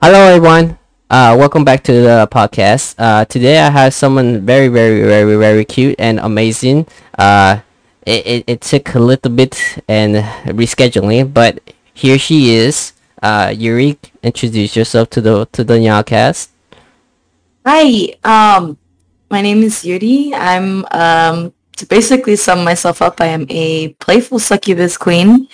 Hello, everyone. Uh, welcome back to the podcast. Uh, today I have someone very, very, very, very cute and amazing. Uh, it, it, it took a little bit and rescheduling, but here she is. Uh, Yuri, introduce yourself to the to the NyaaCast. Hi, um, my name is Yuri. I'm um to basically sum myself up. I am a playful succubus queen.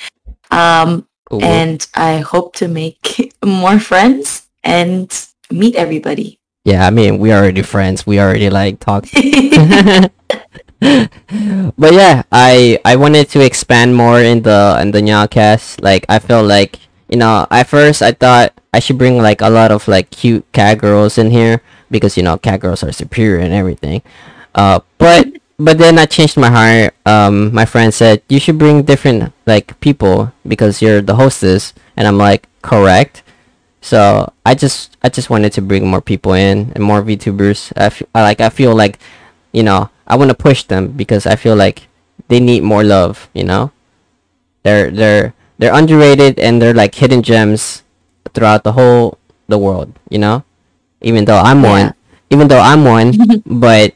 Um, Cool. and I hope to make more friends and meet everybody. yeah, I mean we already friends. We already like talk. but yeah, I I wanted to expand more in the in the NyaaCast. Like I feel like you know, at first I thought I should bring like a lot of like cute cat girls in here because you know cat girls are superior and everything. Uh, but but then I changed my heart. Um, my friend said you should bring different like people because you're the hostess, and I'm like correct. So I just I just wanted to bring more people in and more VTubers. I f- I like I feel like, you know, I want to push them because I feel like they need more love. You know, they're they're they're underrated and they're like hidden gems throughout the whole the world. You know, even though I'm one, even though I'm one, but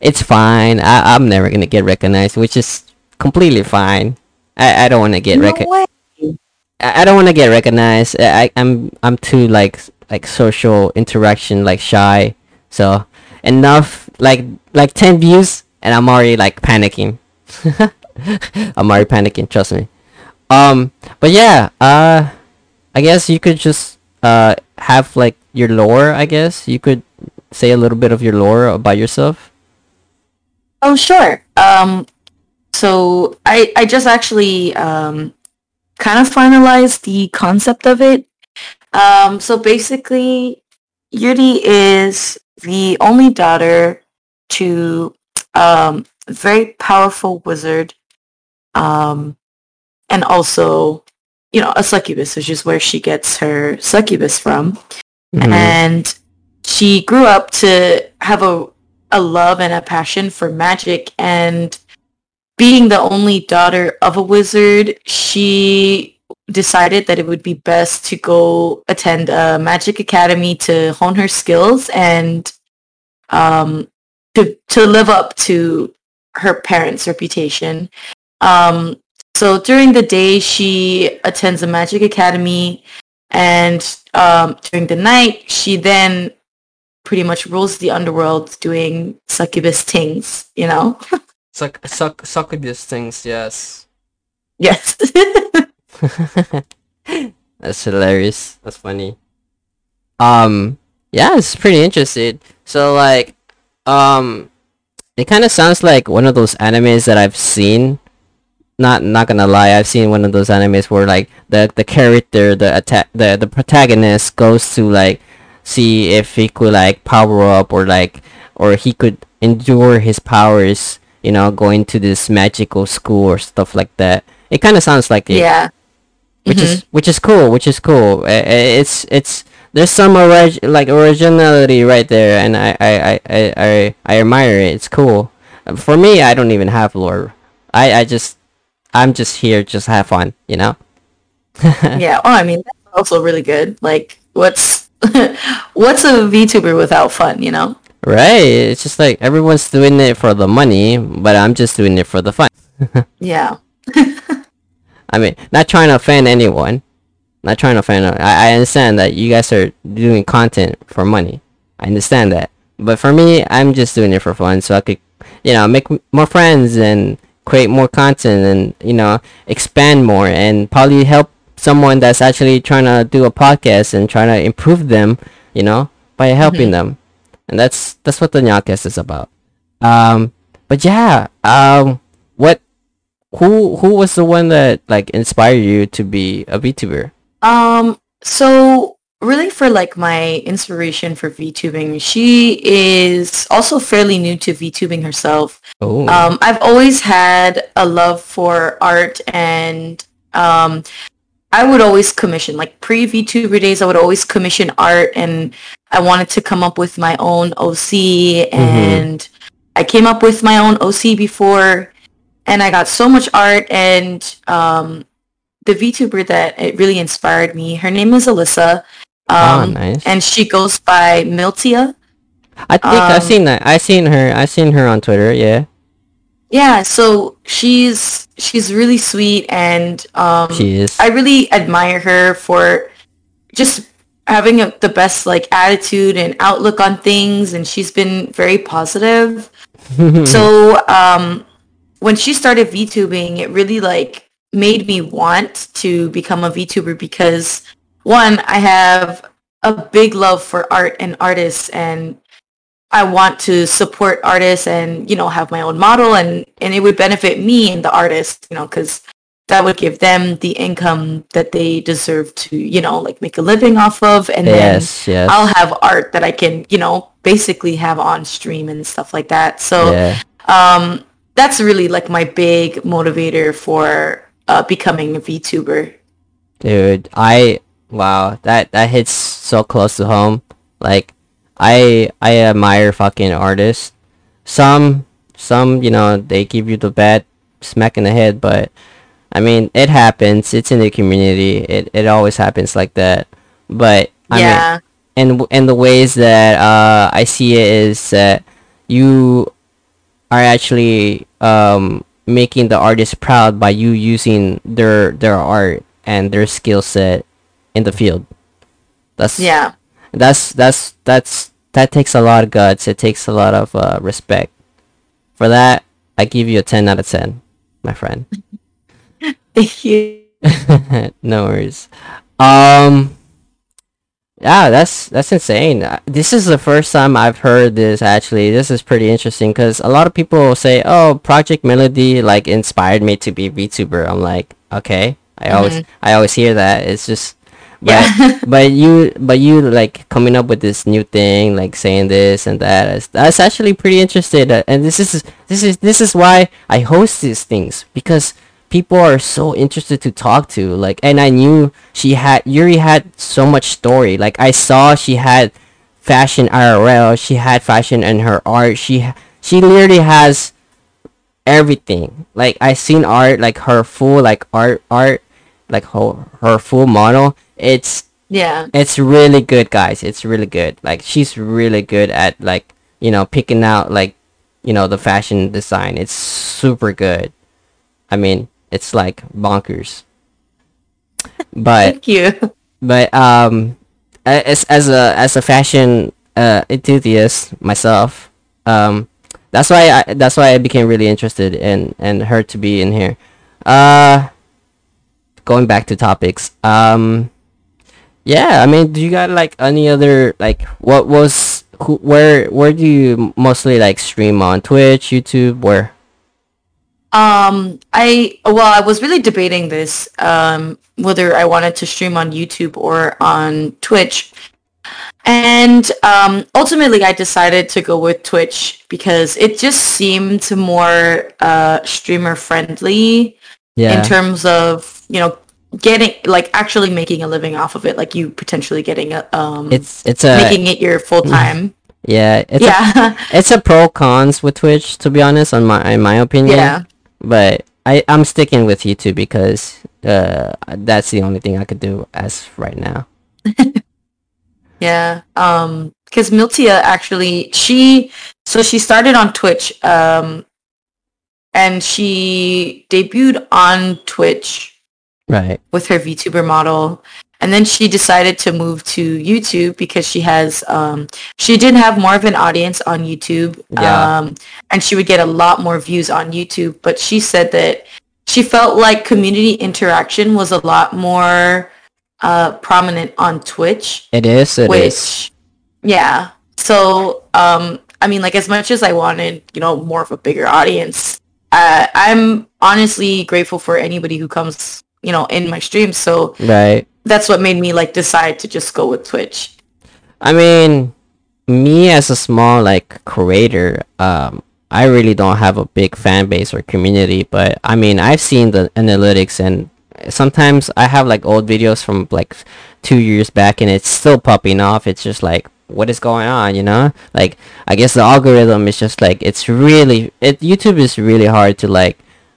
it's fine. I I'm never gonna get recognized, which is completely fine. I I don't want to get no recognized. I I don't want to get recognized. I I'm I'm too like like social interaction like shy. So enough like like 10 views and I'm already like panicking. I'm already panicking, trust me. Um but yeah, uh I guess you could just uh have like your lore, I guess. You could say a little bit of your lore about yourself. Oh, sure. Um, so I I just actually um kind of finalized the concept of it. Um, so basically, Yuri is the only daughter to um a very powerful wizard, um, and also you know a succubus, which is where she gets her succubus from Mhm. and she grew up to have a a love and a passion for magic and being the only daughter of a wizard she decided that it would be best to go attend a magic academy to hone her skills and um to to live up to her parents reputation. Um so during the day she attends a magic academy and um, during the night she then pretty much rules the underworld doing succubus things you know Suck suck succubus things, yes. yes That's hilarious. That's funny. Um, yeah, it's pretty interesting. So like, um, it kind of sounds like one of those animes that I've seen. Not not gonna lie, I've seen one of those animes where like the the character, the attack, the the protagonist goes to like see if he could like power up or like or he could endure his powers. You know, going to this magical school or stuff like that. It kind of sounds like it. Yeah. Which Mhm. is which is cool which is cool. It's it's there's some orig- like originality right there and I, I, I, I, I, admire it. It's cool. For me i don't even have lore. I i just i'm just here just have fun you know? Yeah oh i mean that's also really good. Like what's what's a vtuber without fun you know right it's just like everyone's doing it for the money but i'm just doing it for the fun yeah I mean, not trying to offend anyone. Not trying to offend. I, I understand that you guys are doing content for money. I understand that. But for me, I'm just doing it for fun, so I could, you know, make m- more friends and create more content and you know expand more and probably help someone that's actually trying to do a podcast and trying to improve them, you know, by helping them. And that's that's what the NyaaCast is about. Um, but yeah, um, what who who was the one that like inspired you to be a VTuber? Um, so really for like my inspiration for VTubing, she is also fairly new to VTubing herself. Oh, Um, I've always had a love for art and um, I would always commission, like pre-VTuber days, I would always commission art and I wanted to come up with my own OC and I came up with my own OC before and I got so much art and um, the VTuber that it really inspired me, her name is Alyssa. Oh, Um, nice. And she goes by Miltia. I think I've um, seen that. I've seen her. I've seen her on Twitter. Yeah, Yeah, so she's she's really sweet and um she is. I really admire her for just having a, the best like attitude and outlook on things and she's been very positive. so um when she started VTubing, it really like made me want to become a VTuber because one, I have a big love for art and artists and I want to support artists and, you know, have my own model and, and it would benefit me and the artist, you know, because that would give them the income that they deserve to, you know, like make a living off of. And yes, then yes. I'll have art that I can, you know, basically have on stream and stuff like that. So yeah. um, that's really like my big motivator for uh, becoming a VTuber. Dude, I wow, that that hits so close to home. Like I I admire fucking artists. Some some, you know, they give you the bad smack in the head, but I mean, it happens. It's in the community. It it always happens like that. But I mean, yeah. and and the ways that uh, I see it is that you are actually um, making the artist proud by you using their their art and their skill set in the field. That's yeah. That's that's that's that takes a lot of guts. It takes a lot of uh, respect. For that, I give you a ten out of ten, my friend. Thank you. no worries. Um. Yeah, that's that's insane. Uh, This is the first time I've heard this. Actually, this is pretty interesting because a lot of people say, "Oh, Project Melody like inspired me to be a VTuber." I'm like, okay, I always I always hear that. It's just, but Yeah. but you but you like coming up with this new thing, like saying this and that. is- That's actually pretty interested. uh, And this is this is this is why I host these things because people are so interested to talk to like and i knew she had yuri had so much story like i saw she had fashion irl she had fashion in her art she she literally has everything like i seen art like her full like art art like her, her full model it's Yeah. it's really good guys. It's really good. Like she's really good at like you know picking out like you know the fashion design. It's super good. I mean it's like bonkers. But Thank you. but um as as a as a fashion uh enthusiast myself um that's why I that's why I became really interested in in her to be in here. Uh going back to topics um yeah I mean do you got like any other like what was who where where do you mostly like stream on? Twitch YouTube where? Um, I well, I was really debating this um, whether I wanted to stream on YouTube or on Twitch, and um, ultimately I decided to go with Twitch because it just seemed more uh, streamer friendly yeah. in terms of you know getting like actually making a living off of it, like you potentially getting a um it's it's a making it your full time. yeah it's a yeah, it's a pro cons with Twitch to be honest on my in my opinion yeah. but I I'm sticking with YouTube because uh that's the only thing I could do as right now. Yeah. Um, because Miltia actually, she, so she started on Twitch, um, and she debuted on Twitch Right. with her VTuber model. And then she decided to move to YouTube because she has, um, she did have more of an audience on YouTube. Yeah. Um, and she would get a lot more views on YouTube. But she said that she felt like community interaction was a lot more uh, prominent on Twitch It is. It is. which yeah so um i mean like as much as i wanted you know more of a bigger audience uh, i'm honestly grateful for anybody who comes you know in my streams so Right. that's what made me like decide to just go with twitch I mean, me as a small like creator, um, I really don't have a big fan base or community. But I mean, I've seen the analytics, and sometimes I have like old videos from like two years back, and it's still popping off. It's just like, what is going on? You know, like I guess the algorithm is just like it's really it. YouTube is really hard to like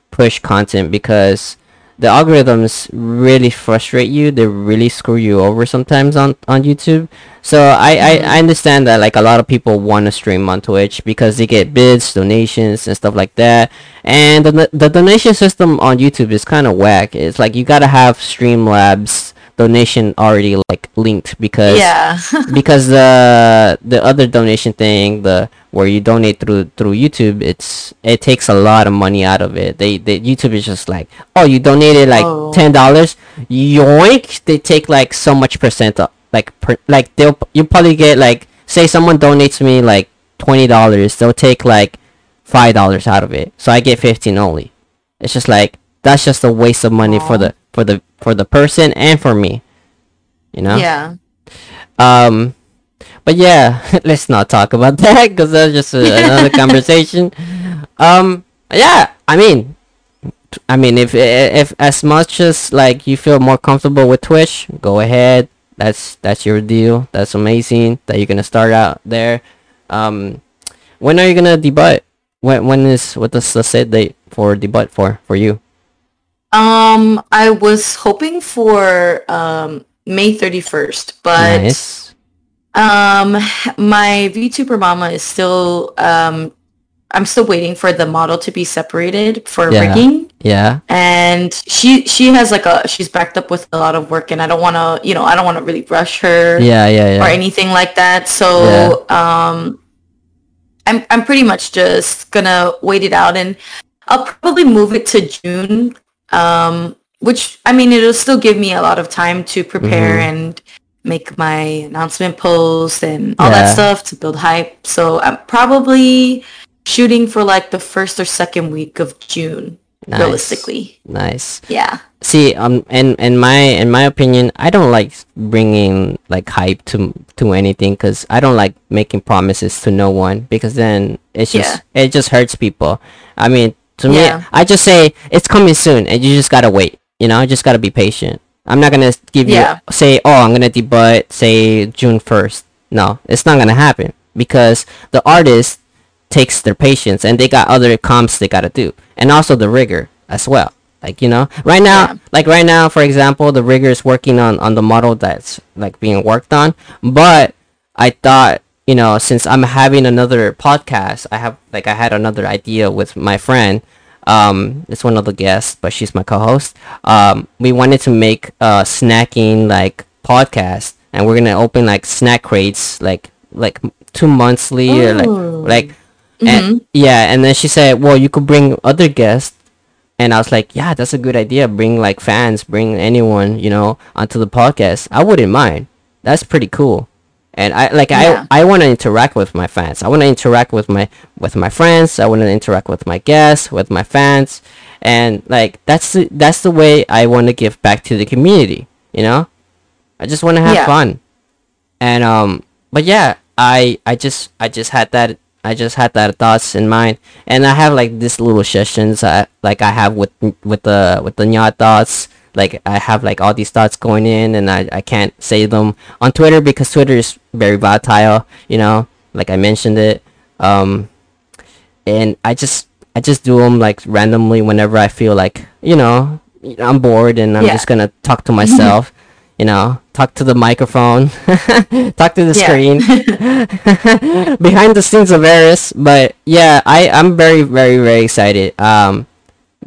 push content because the algorithms really frustrate you. They really screw you over sometimes on on YouTube. So I, I, mm-hmm. I understand that like a lot of people want to stream on Twitch because they get bids, donations, and stuff like that. And the the donation system on YouTube is kind of whack. It's like you gotta have Streamlabs donation already like linked because Yeah. because the the other donation thing the where you donate through through YouTube it's it takes a lot of money out of it. They, they YouTube is just like oh you donated like Oh. ten dollars? Yoink! They take like so much percent of, like per, like they'll you probably get like say someone donates me like twenty dollars they'll take like five dollars out of it. So I get fifteen only. It's just like that's just a waste of money for the for the for the person and for me. You know? Yeah. um, but yeah, let's not talk about that because that's just a, another conversation. Um, yeah, I mean, I mean, if if as much as like you feel more comfortable with Twitch, go ahead. That's that's your deal. That's amazing that you're gonna start out there. Um, when are you gonna debut? When when is what is the set date for debut for for you? Um, I was hoping for um May 31st, but nice. Um my VTuber mama is still um I'm still waiting for the model to be separated for Yeah. rigging. Yeah. And she she has like a she's backed up with a lot of work and I don't want to, you know, I don't want to really rush her Yeah. Yeah. or anything like that. So um I'm I'm pretty much just gonna wait it out and I'll probably move it to June. Um which I mean it'll still give me a lot of time to prepare Mhm. and make my announcement post and all Yeah. that stuff to build hype. So I'm probably shooting for like the first or second week of June Nice. realistically. Nice. Yeah. See, um, in in my in my opinion, I don't like bringing like hype to to anything because I don't like making promises to no one because then it's just it just hurts people. I mean, to me, I just say it's coming soon, and you just gotta wait. You know, just gotta be patient. I'm not gonna give you say, oh, I'm gonna debut say June first. No, it's not gonna happen because the artist takes their patience and they got other comps they gotta do, and also the rigger as well. Like you know, right now, Yeah. like right now, for example, the rigger is working on on the model that's like being worked on. But I thought, you know, since I'm having another podcast, I have like I had another idea with my friend. Um, it's one of the guests, but she's my co-host. Um, we wanted to make a snacking like podcast, and we're gonna open like snack crates, like like two monthly or like like and, yeah, and then she said, "Well, you could bring other guests." And I was like, "Yeah, that's a good idea. Bring like fans, bring anyone, you know, onto the podcast. I wouldn't mind. That's pretty cool." And I like Yeah. I I want to interact with my fans. I want to interact with my with my friends. I want to interact with my guests, with my fans, and like that's the that's the way I want to give back to the community. You know, I just want to have Yeah. fun. And um, but yeah, I I just I just had that I just had that thoughts in mind, and I have like these little sessions I like I have with with the with the Nya thoughts. Like I have like all these thoughts going in, and I I can't say them on Twitter because Twitter is very volatile. You know, like I mentioned it. Um, and I just I just do them like randomly whenever I feel like you know I'm bored and I'm Yeah. just gonna talk to myself. you know, talk to the microphone, talk to the screen, behind the scenes of Eris. But yeah, I I'm very very very excited. Um,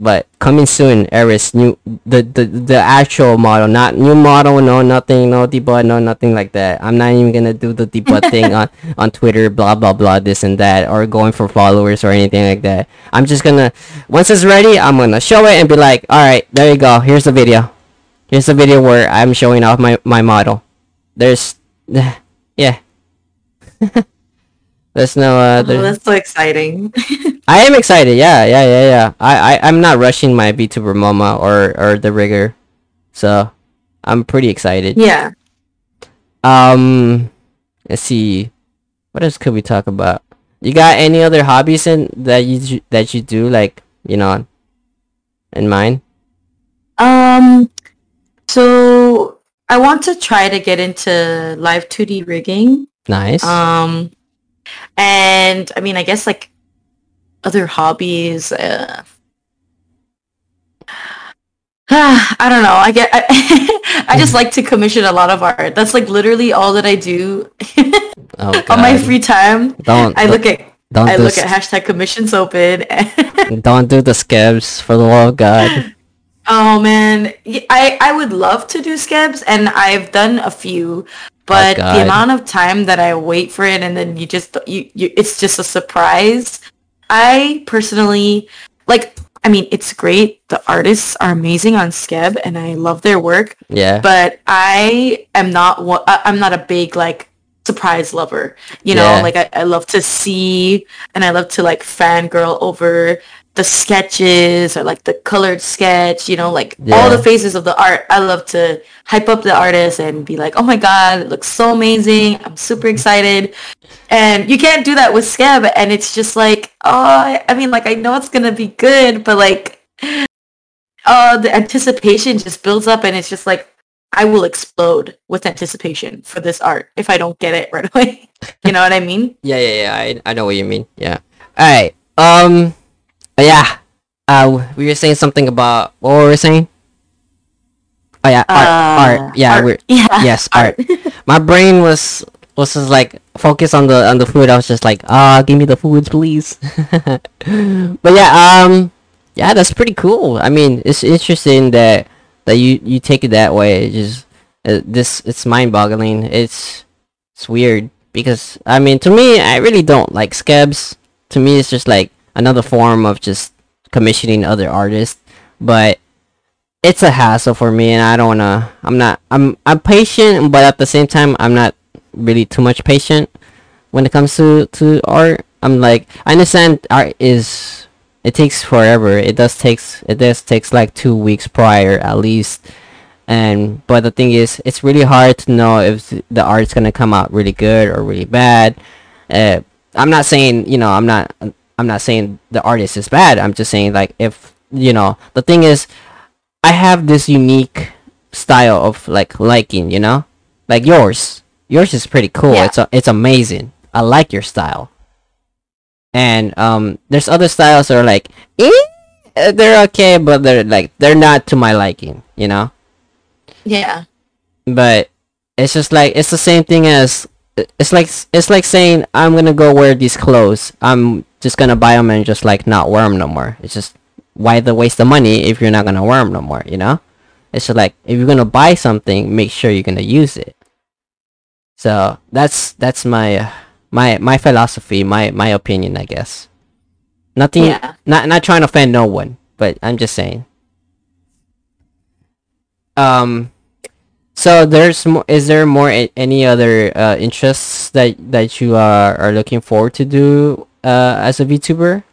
but coming soon, Eris new the the the actual model, not new model, no nothing, no debut, no nothing like that. I'm not even gonna do the debut thing on on Twitter, blah blah blah, this and that, or going for followers or anything like that. I'm just gonna once it's ready, I'm gonna show it and be like, all right, there you go. Here's the video. Here's the video where I'm showing off my my model. There's yeah. There's no uh. Oh, that's so exciting. I am excited. Yeah, yeah, yeah, yeah. I, I, I'm not rushing my VTuber Mama or, or the rigger, so I'm pretty excited. yeah. Um, let's see, what else could we talk about? You got any other hobbies in that you that you do like you know, in mind? Um, so I want to try to get into live 2D rigging. Nice. Um, and I mean, I guess like other hobbies. Uh, I don't know. I get. I, I just like to commission a lot of art. That's like literally all that I do Oh on my free time. Don't I look at don't I look at hashtag commissions open. don't do the Skebs for the love of God. oh man, I I would love to do Skebs, and I've done a few, but the amount of time that I wait for it, and then you just you, you it's just a surprise. I personally like. I mean, it's great. The artists are amazing on Skeb, and I love their work. Yeah. but I am not one. I'm not a big like surprise lover. You know, Yeah. like I, I love to see and I love to like fangirl over the sketches or like the colored sketch. You know, like all the phases of the art. I love to hype up the artist and be like, oh my god, it looks so amazing. I'm super excited. And you can't do that with Skeb, and it's just like, oh, I- mean, like I know it's gonna be good, but like oh, the anticipation just builds up and it's just like I will explode with anticipation for this art if I don't get it right away. you know what I mean? Yeah, yeah, yeah. I I know what you mean. Yeah. All right. Um. Yeah. Uh, we were saying something about what were we saying? Oh yeah, art. Uh, art. Yeah. art. We're, Yeah. yes, art. My brain was was just like focused on the on the food. I was just like, ah, give me the foods, please. but yeah, um, yeah, that's pretty cool. I mean, it's interesting that that you you take it that way. It just uh, this it's mind boggling. It's it's weird because I mean, to me, I really don't like Skebs. To me, it's just like another form of just commissioning other artists. But it's a hassle for me, and I don't wanna. I'm not. I'm I'm patient, but at the same time, I'm not really too much patient when it comes to to art. I'm like, I understand art is it takes forever. It does takes it does takes like two weeks prior at least. And but the thing is, it's really hard to know if the art's gonna come out really good or really bad. Uh, I'm not saying you know I'm not I'm not saying the artist is bad. I'm just saying like if you know the thing is, I have this unique style of like liking. You know, like yours. Yours is pretty cool. Yeah. It's a, it's amazing. I like your style. And um, there's other styles that are like, eh, they're okay, but they're like they're not to my liking. You know Yeah. but it's just like it's the same thing as it's like it's like saying I'm gonna go wear these clothes. I'm just gonna buy them and just like not wear them no more. It's just why the waste the money if you're not gonna wear them no more. You know, it's just like if you're gonna buy something, make sure you're gonna use it. So that's that's my my my philosophy, my my opinion, I guess. Nothing, Yeah. not not trying to offend no one, but I'm just saying. Um, so there's more. Is there more any other uh, interests that that you are are looking forward to do uh, as a VTuber?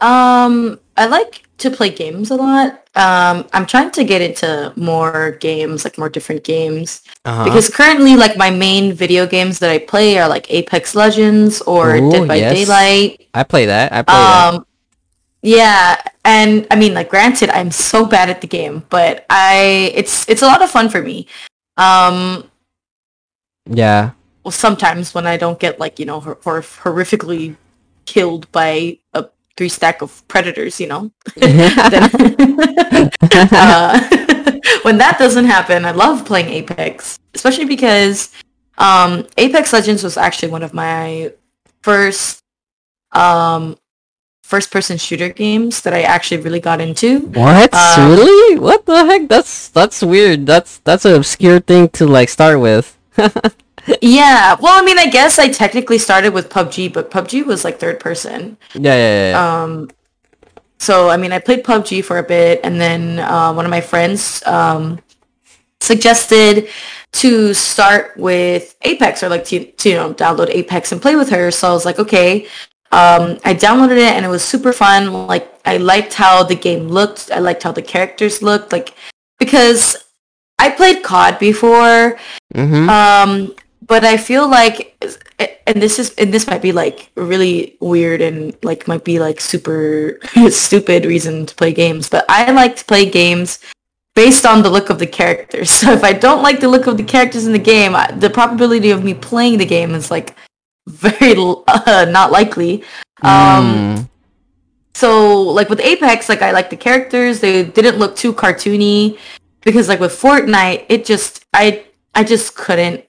Um, I like to play games a lot. Um, I'm trying to get into more games, like more different games. Uh-huh. Because currently, like my main video games that I play are like Apex Legends or Ooh, Dead by yes. Daylight. I play that. I play that. Um, yeah, and I mean, like, granted, I'm so bad at the game, but I it's it's a lot of fun for me. Um, Yeah. Well, sometimes when I don't get like you know hor- hor- horrifically killed by a three stack of predators, you know, then uh, when that doesn't happen, I love playing Apex, especially because um, Apex Legends was actually one of my first um, first-person shooter games that I actually really got into. what? um, really? What the heck? That's that's weird. That's that's an obscure thing to like start with. Yeah, well, I mean, I guess I technically started with PUBG, but PUBG was like third person. yeah, yeah, yeah. Um, so I mean, I played PUBG for a bit, and then uh, one of my friends um, suggested to start with Apex or like to, to you know download Apex and play with her. So I was like, okay. Um, I downloaded it and it was super fun. Like I liked how the game looked. I liked how the characters looked. Like because I played COD before, mm-hmm. um, but I feel like, and this is, and this might be like really weird and like might be like super stupid reason to play games, but I like to play games based on the look of the characters. So if I don't like the look of the characters in the game, I- the probability of me playing the game is like very uh, not likely. Um, Mm. so like with Apex, like I like the characters. They didn't look too cartoony because like with Fortnite, it just I I just couldn't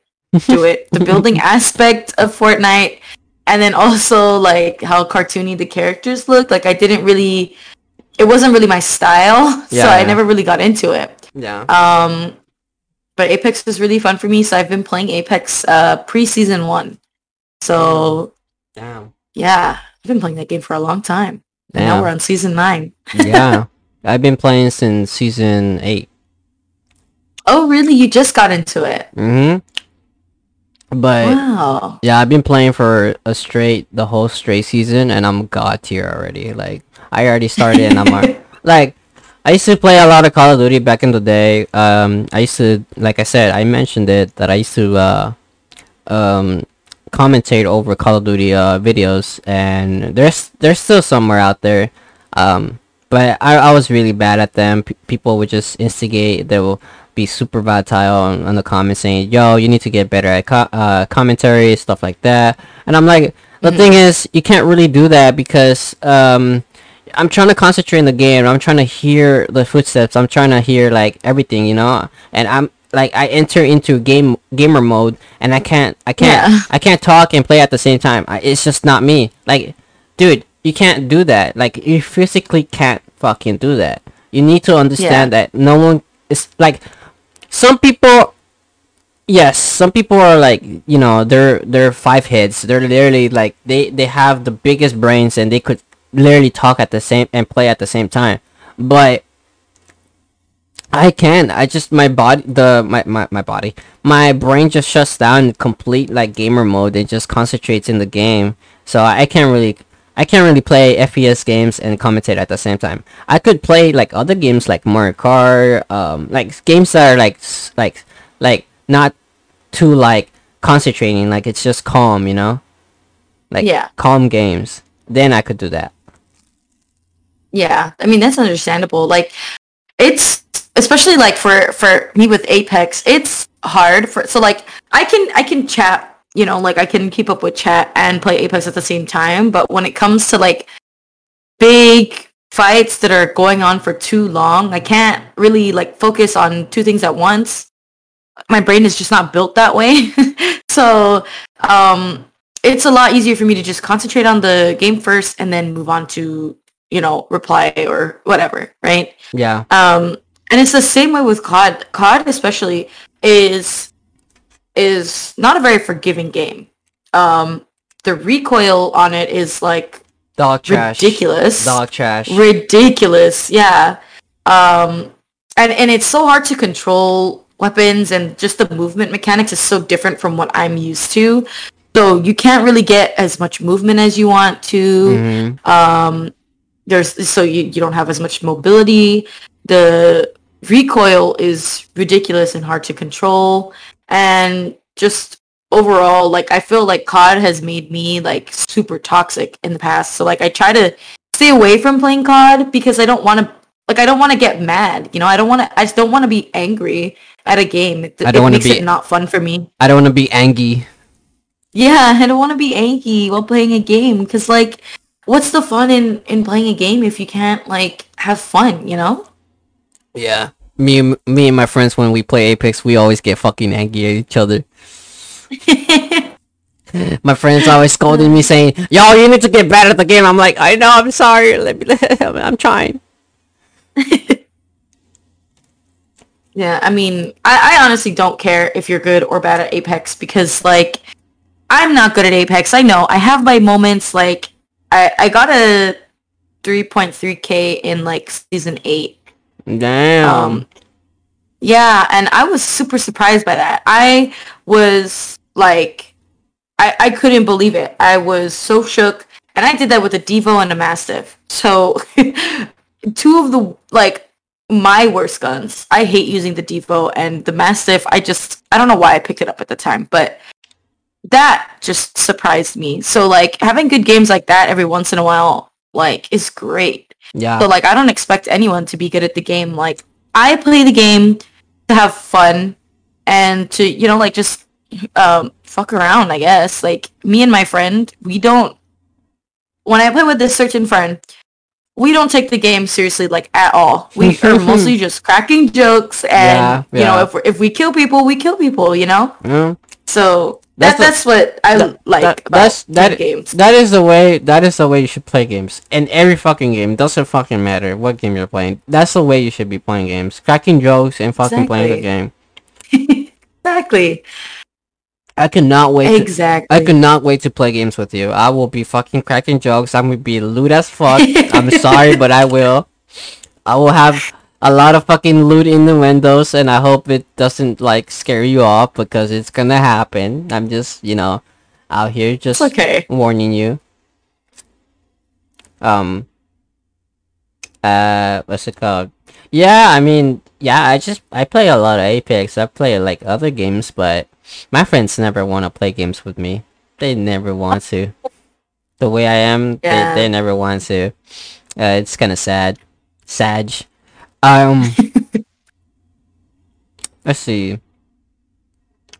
do it. The building aspect of Fortnite, and then also like how cartoony the characters look. Like I didn't really, it wasn't really my style, Yeah, so I yeah. never really got into it. Yeah. Um, but Apex was really fun for me, so I've been playing Apex uh pre-season one. So Damn. yeah, I've been playing that game for a long time. And now we're on season nine. yeah. I've been playing since season eight. Oh, really? You just got into it? Mm-hmm. But Wow. yeah, I've been playing for a straight the whole straight season, and I'm god tier already. Like I already started, and I'm like, I used to play a lot of Call of Duty back in the day. Um, I used to, like I said, I mentioned it that I used to uh, um, commentate over Call of Duty uh, videos, and there's there's still somewhere out there. Um, but I, I was really bad at them. P- people would just instigate. They will be super volatile on, on the comments saying, "Yo, you need to get better at co- uh, commentary, stuff like that." And I'm like, the thing is, you can't really do that because um, I'm trying to concentrate in the game. I'm trying to hear the footsteps. I'm trying to hear like everything, you know. And I'm like, I enter into game gamer mode, and I can't, I can't, Yeah. I can't talk and play at the same time. I, it's just not me. Like, dude, you can't do that. Like, you physically can't fucking do that. You need to understand that no one is like some people yes some people are like you know they're they're five heads. They're literally like they they have the biggest brains and they could literally talk at the same and play at the same time. But i can't. I just my body the my, my, my body my brain just shuts down in complete like gamer mode and just concentrates in the game. So i can't really I can't really play FPS games and commentate at the same time. I could play like other games like Mario Kart, um, like games that are like like like not too like concentrating. Like it's just calm, you know, like Yeah. calm games. Then I could do that. Yeah, I mean that's understandable. Like it's especially like for for me with Apex, it's hard for so like I can I can chat, you know, like I can keep up with chat and play Apex at the same time, but when it comes to like big fights that are going on for too long, I can't really like focus on two things at once. My brain is just not built that way. so, um it's a lot easier for me to just concentrate on the game first and then move on to you know, reply or whatever, right? Yeah, Um, and it's the same way with COD. COD especially is is not a very forgiving game. Um, the recoil on it is like dog trash. ridiculous. Dog trash. Ridiculous, yeah. Um, and and it's so hard to control weapons and just the movement mechanics is so different from what I'm used to. So you can't really get as much movement as you want to Mhm. um there's so you, you don't have as much mobility the recoil is ridiculous and hard to control and just overall like i feel like cod has made me like super toxic in the past so like i try to stay away from playing cod because i don't want to like i don't want to get mad you know i don't want to i just don't want to be angry at a game it, I don't it makes be- it not fun for me I don't want to be angry. yeah, I don't want to be angry while playing a game because, like, what's the fun in in playing a game if you can't like have fun? You know? Yeah. Me, and- me and my friends when we play Apex, we always get fucking angry at each other. My friends always scolding me saying, "Yo, you need to get better at the game." I'm like, "I know, I'm sorry. Let me, I'm trying." yeah, I mean, I, I honestly don't care if you're good or bad at Apex because, like, I'm not good at Apex. I know I have my moments. Like, I I got a 3.3k in like season eight. Damn. Um, yeah, and I was super surprised by that. I was like, I, I couldn't believe it. I was so shook. And I did that with a Devo and a Mastiff. So two of the, like, my worst guns. I hate using the Devo and the Mastiff. I just, I don't know why I picked it up at the time, but that just surprised me. So, like, having good games like that every once in a while, like, is great. Yeah. So like I don't expect anyone to be good at the game. Like I play the game to have fun and to you know like just um fuck around, I guess. Like me and my friend, we don't when I play with this certain friend, we don't take the game seriously like at all. We are mostly just cracking jokes, and Yeah, you know, if we're, if we kill people, we kill people. You know, Yeah. so That's that's the- that's what I that- like that- about that's that games. that is the way that is the way you should play games. In every fucking game doesn't fucking matter what game you're playing. That's the way you should be playing games. Cracking jokes and fucking playing the game. Exactly, i cannot wait to, exactly. i could not wait to play games with you. I will be fucking cracking jokes. I'm gonna be lewd as fuck. I'm sorry but i will. I will have a lot of fucking loot in the windows and i hope it doesn't like scare you off because it's gonna happen i'm just you know out here just It's okay. warning you. Um. Uh, what's it called? Yeah, I mean, yeah, I just I play a lot of Apex. I play like other games, but my friends never want to play games with me. They never want to. The way I am, Yeah. they, they never want to. Uh, it's kind of sad. Sag. Um. let's see.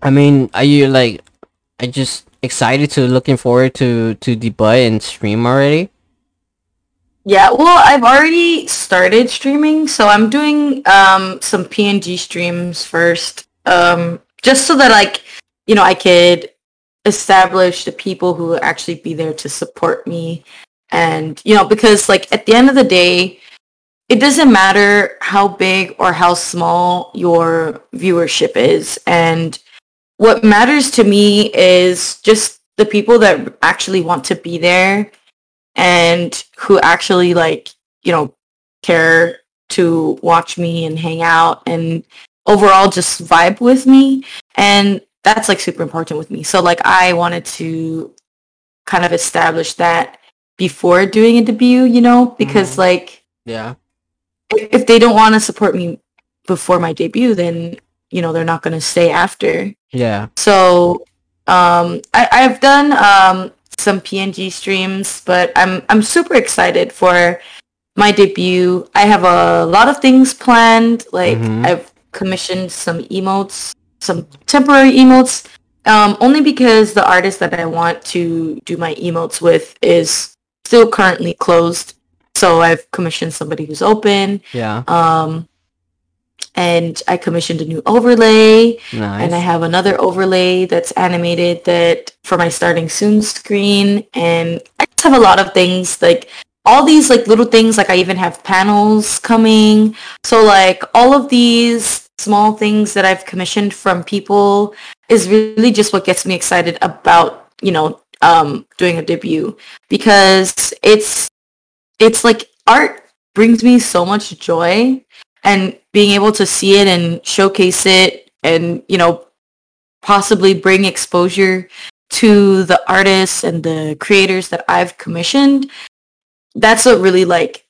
I mean, are you like, I just excited to looking forward to to debut and stream already? Yeah, well, I've already started streaming, so I'm doing um some PNG streams first, um just so that like you know I could establish the people who will actually be there to support me, and you know because like at the end of the day, it doesn't matter how big or how small your viewership is, and what matters to me is just the people that actually want to be there and who actually like you know care to watch me and hang out and overall just vibe with me and that's like super important with me so like i wanted to kind of establish that before doing a debut you know because Mhm. like Yeah. If, they don't want to support me before my debut then you know they're not going to stay after Yeah. so um, I, I've done um, some PNG streams, but I'm I'm super excited for my debut. I have a lot of things planned. Like Mhm. I've commissioned some emotes, some temporary emotes, um, only because the artist that I want to do my emotes with is still currently closed. So I've commissioned somebody who's open. Yeah. Um, and I commissioned a new overlay Nice. and I have another overlay that's animated that for my starting soon screen and I just have a lot of things like all these like little things like I even have panels coming so like all of these small things that I've commissioned from people is really just what gets me excited about you know um doing a debut because it's it's like art brings me so much joy and being able to see it and showcase it and you know possibly bring exposure to the artists and the creators that I've commissioned. That's what really like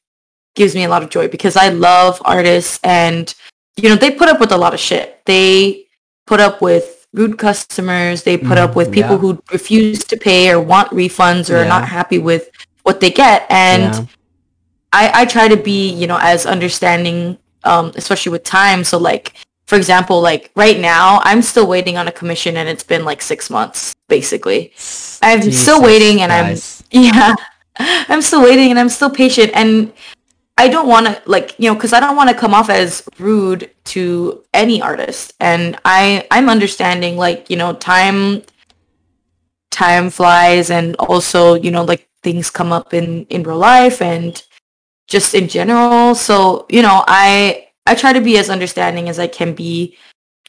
gives me a lot of joy because I love artists and you know they put up with a lot of shit. They put up with rude customers. They put up Mm, with people yeah. who refuse to pay or want refunds or are not happy with what they get and Yeah. I, I try to be, you know, as understanding, um, especially with time. So like, for example, like right now, I'm still waiting on a commission and it's been like six months, basically. I'm still waiting and I'm, yeah, I'm still waiting and I'm still patient. And I don't want to like, you know, cause I don't want to come off as rude to any artist. And I, I'm understanding like, you know, time, time flies and also, you know, like things come up in, in real life and just in general. So, you know, I I try to be as understanding as I can be,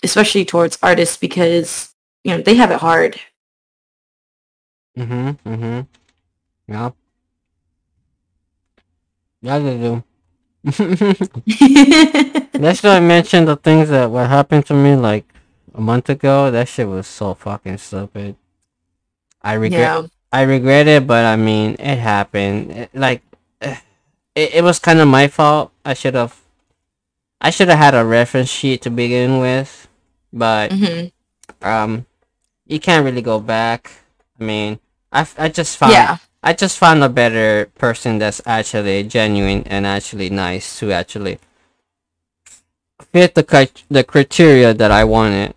especially towards artists because, you know, they have it hard. Mhm. Mhm. Yeah. Yeah, they do. That's why I mentioned the things that what happened to me like a month ago. That shit was so fucking stupid. I regret. yeah. I regret it, but I mean, it happened. It, like, it, it was kind of my fault. I should have, I should have had a reference sheet to begin with, but hmm um, you can't really go back. I mean, I, I just found, Yeah. I just found a better person that's actually genuine and actually nice to actually fit the the criteria that I wanted.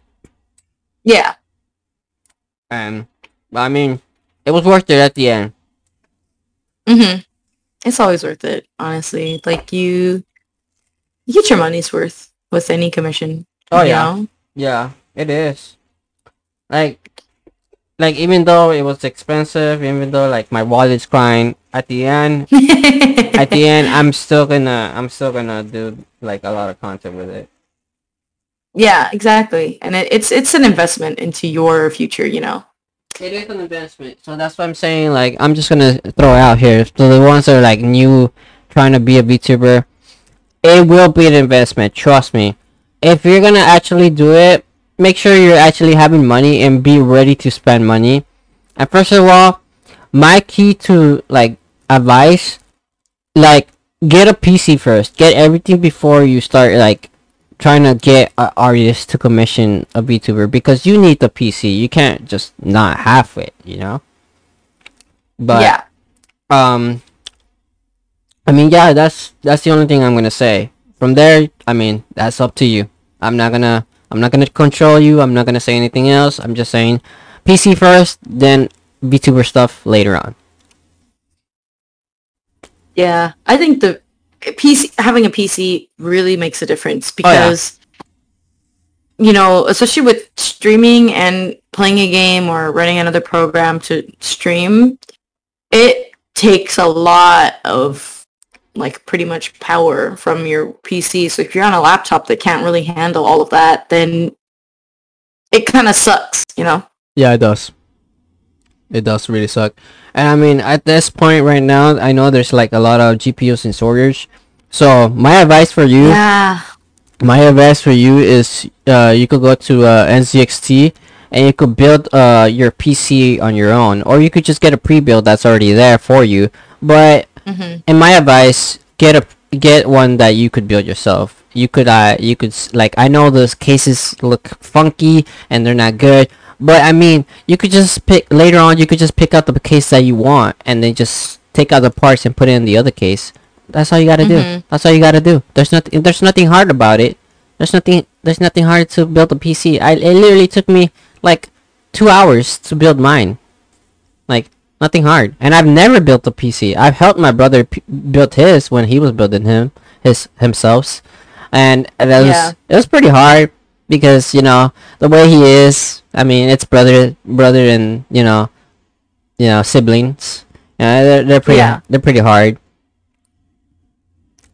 Yeah. And I mean, it was worth it at the end. hmm it's always worth it, honestly. Like you, you get your money's worth with any commission. Oh, you yeah. know? Yeah, it is. Like, like even though it was expensive, even though like my wallet's crying, at the end, at the end, I'm still gonna, I'm still gonna do like a lot of content with it. yeah, exactly. And it, it's it's an investment into your future. You know. It is an investment, so that's what I'm saying. Like, I'm just gonna throw it out here. So the ones that are like new, trying to be a VTuber, it will be an investment. Trust me. If you're gonna actually do it, make sure you're actually having money and be ready to spend money. And first of all, my key to like advice, like get a PC first. Get everything before you start like trying to get an artist to commission a VTuber because you need the PC. You can't just not have it, you know. But yeah. um, I mean, yeah, that's that's the only thing I'm gonna say. From there, I mean, that's up to you. I'm not gonna I'm not gonna control you. I'm not gonna say anything else. I'm just saying, PC first, then VTuber stuff later on. Yeah, I think the PC having a PC really makes a difference Oh, yeah. because you know, especially with streaming and playing a game or running another program to stream, it takes a lot of like pretty much power from your PC. So if you're on a laptop that can't really handle all of that, then it kind of sucks, you know. Yeah, it does. It does really suck. And I mean, at this point right now, I know there's like a lot of GPUs in storage. So my advice for you, Yeah. my advice for you is, uh, you could go to uh, NZXT and you could build uh your PC on your own, or you could just get a pre-build that's already there for you. But hmm in my advice, get a get one that you could build yourself. You could uh you could like I know those cases look funky and they're not good, but I mean you could just pick later on. You could just pick out the case that you want and then just take out the parts and put it in the other case. That's all you gotta do. Mhm. That's all you gotta do. There's nothing. There's nothing hard about it. There's nothing. There's nothing hard to build a PC. I it literally took me like two hours to build mine. Like nothing hard. And I've never built a PC. I've helped my brother p- build his when he was building him his himself, and that was Yeah. it was pretty hard because you know the way he is. I mean, it's brother brother and you know you know siblings. Yeah, they're they're pretty Yeah. they're pretty hard.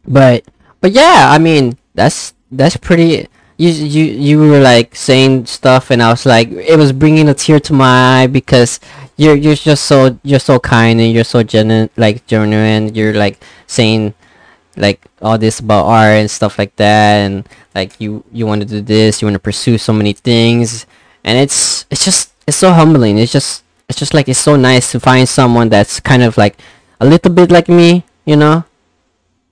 But but yeah, I mean that's that's pretty. You you you were like saying stuff, and I was like, it was bringing a tear to my eye because you're you're just so you're so kind and you're so genuine, like genuine. You're like saying like all this about art and stuff like that, and like you you want to do this, you want to pursue so many things, and it's it's just it's so humbling. It's just it's just like it's so nice to find someone that's kind of like a little bit like me, you know,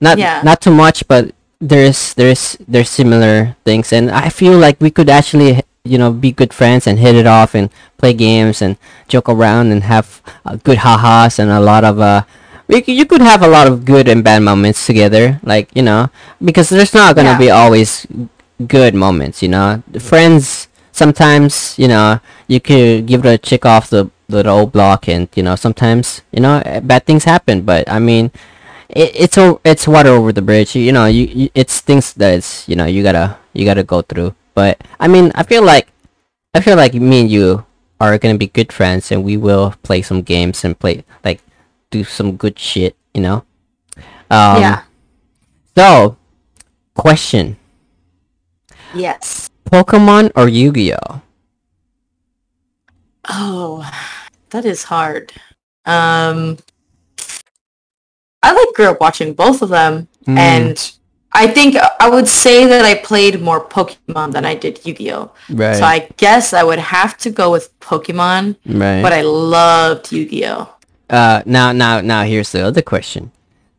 not Yeah. not too much, but there's there's there's similar things, and I feel like we could actually you know be good friends and hit it off and play games and joke around and have uh, good ha-has and a lot of uh you could have a lot of good and bad moments together like you know because there's not gonna Yeah. be always good moments you know friends sometimes you know you could give it a check off the the old block and you know sometimes you know bad things happen but i mean it, it's o- it's water over the bridge you know you, you it's things that it's you know you gotta you gotta go through but i mean i feel like i feel like me and you are gonna be good friends and we will play some games and play like do some good shit you know um yeah. so question Yes. pokemon or yu-gi-oh Oh, that is hard. Um, I like grew up watching both of them, Mm. and I think I would say that I played more Pokemon than I did Yu-Gi-Oh. right So I guess I would have to go with Pokemon, right but I loved Yu-Gi-Oh. uh now now now here's the other question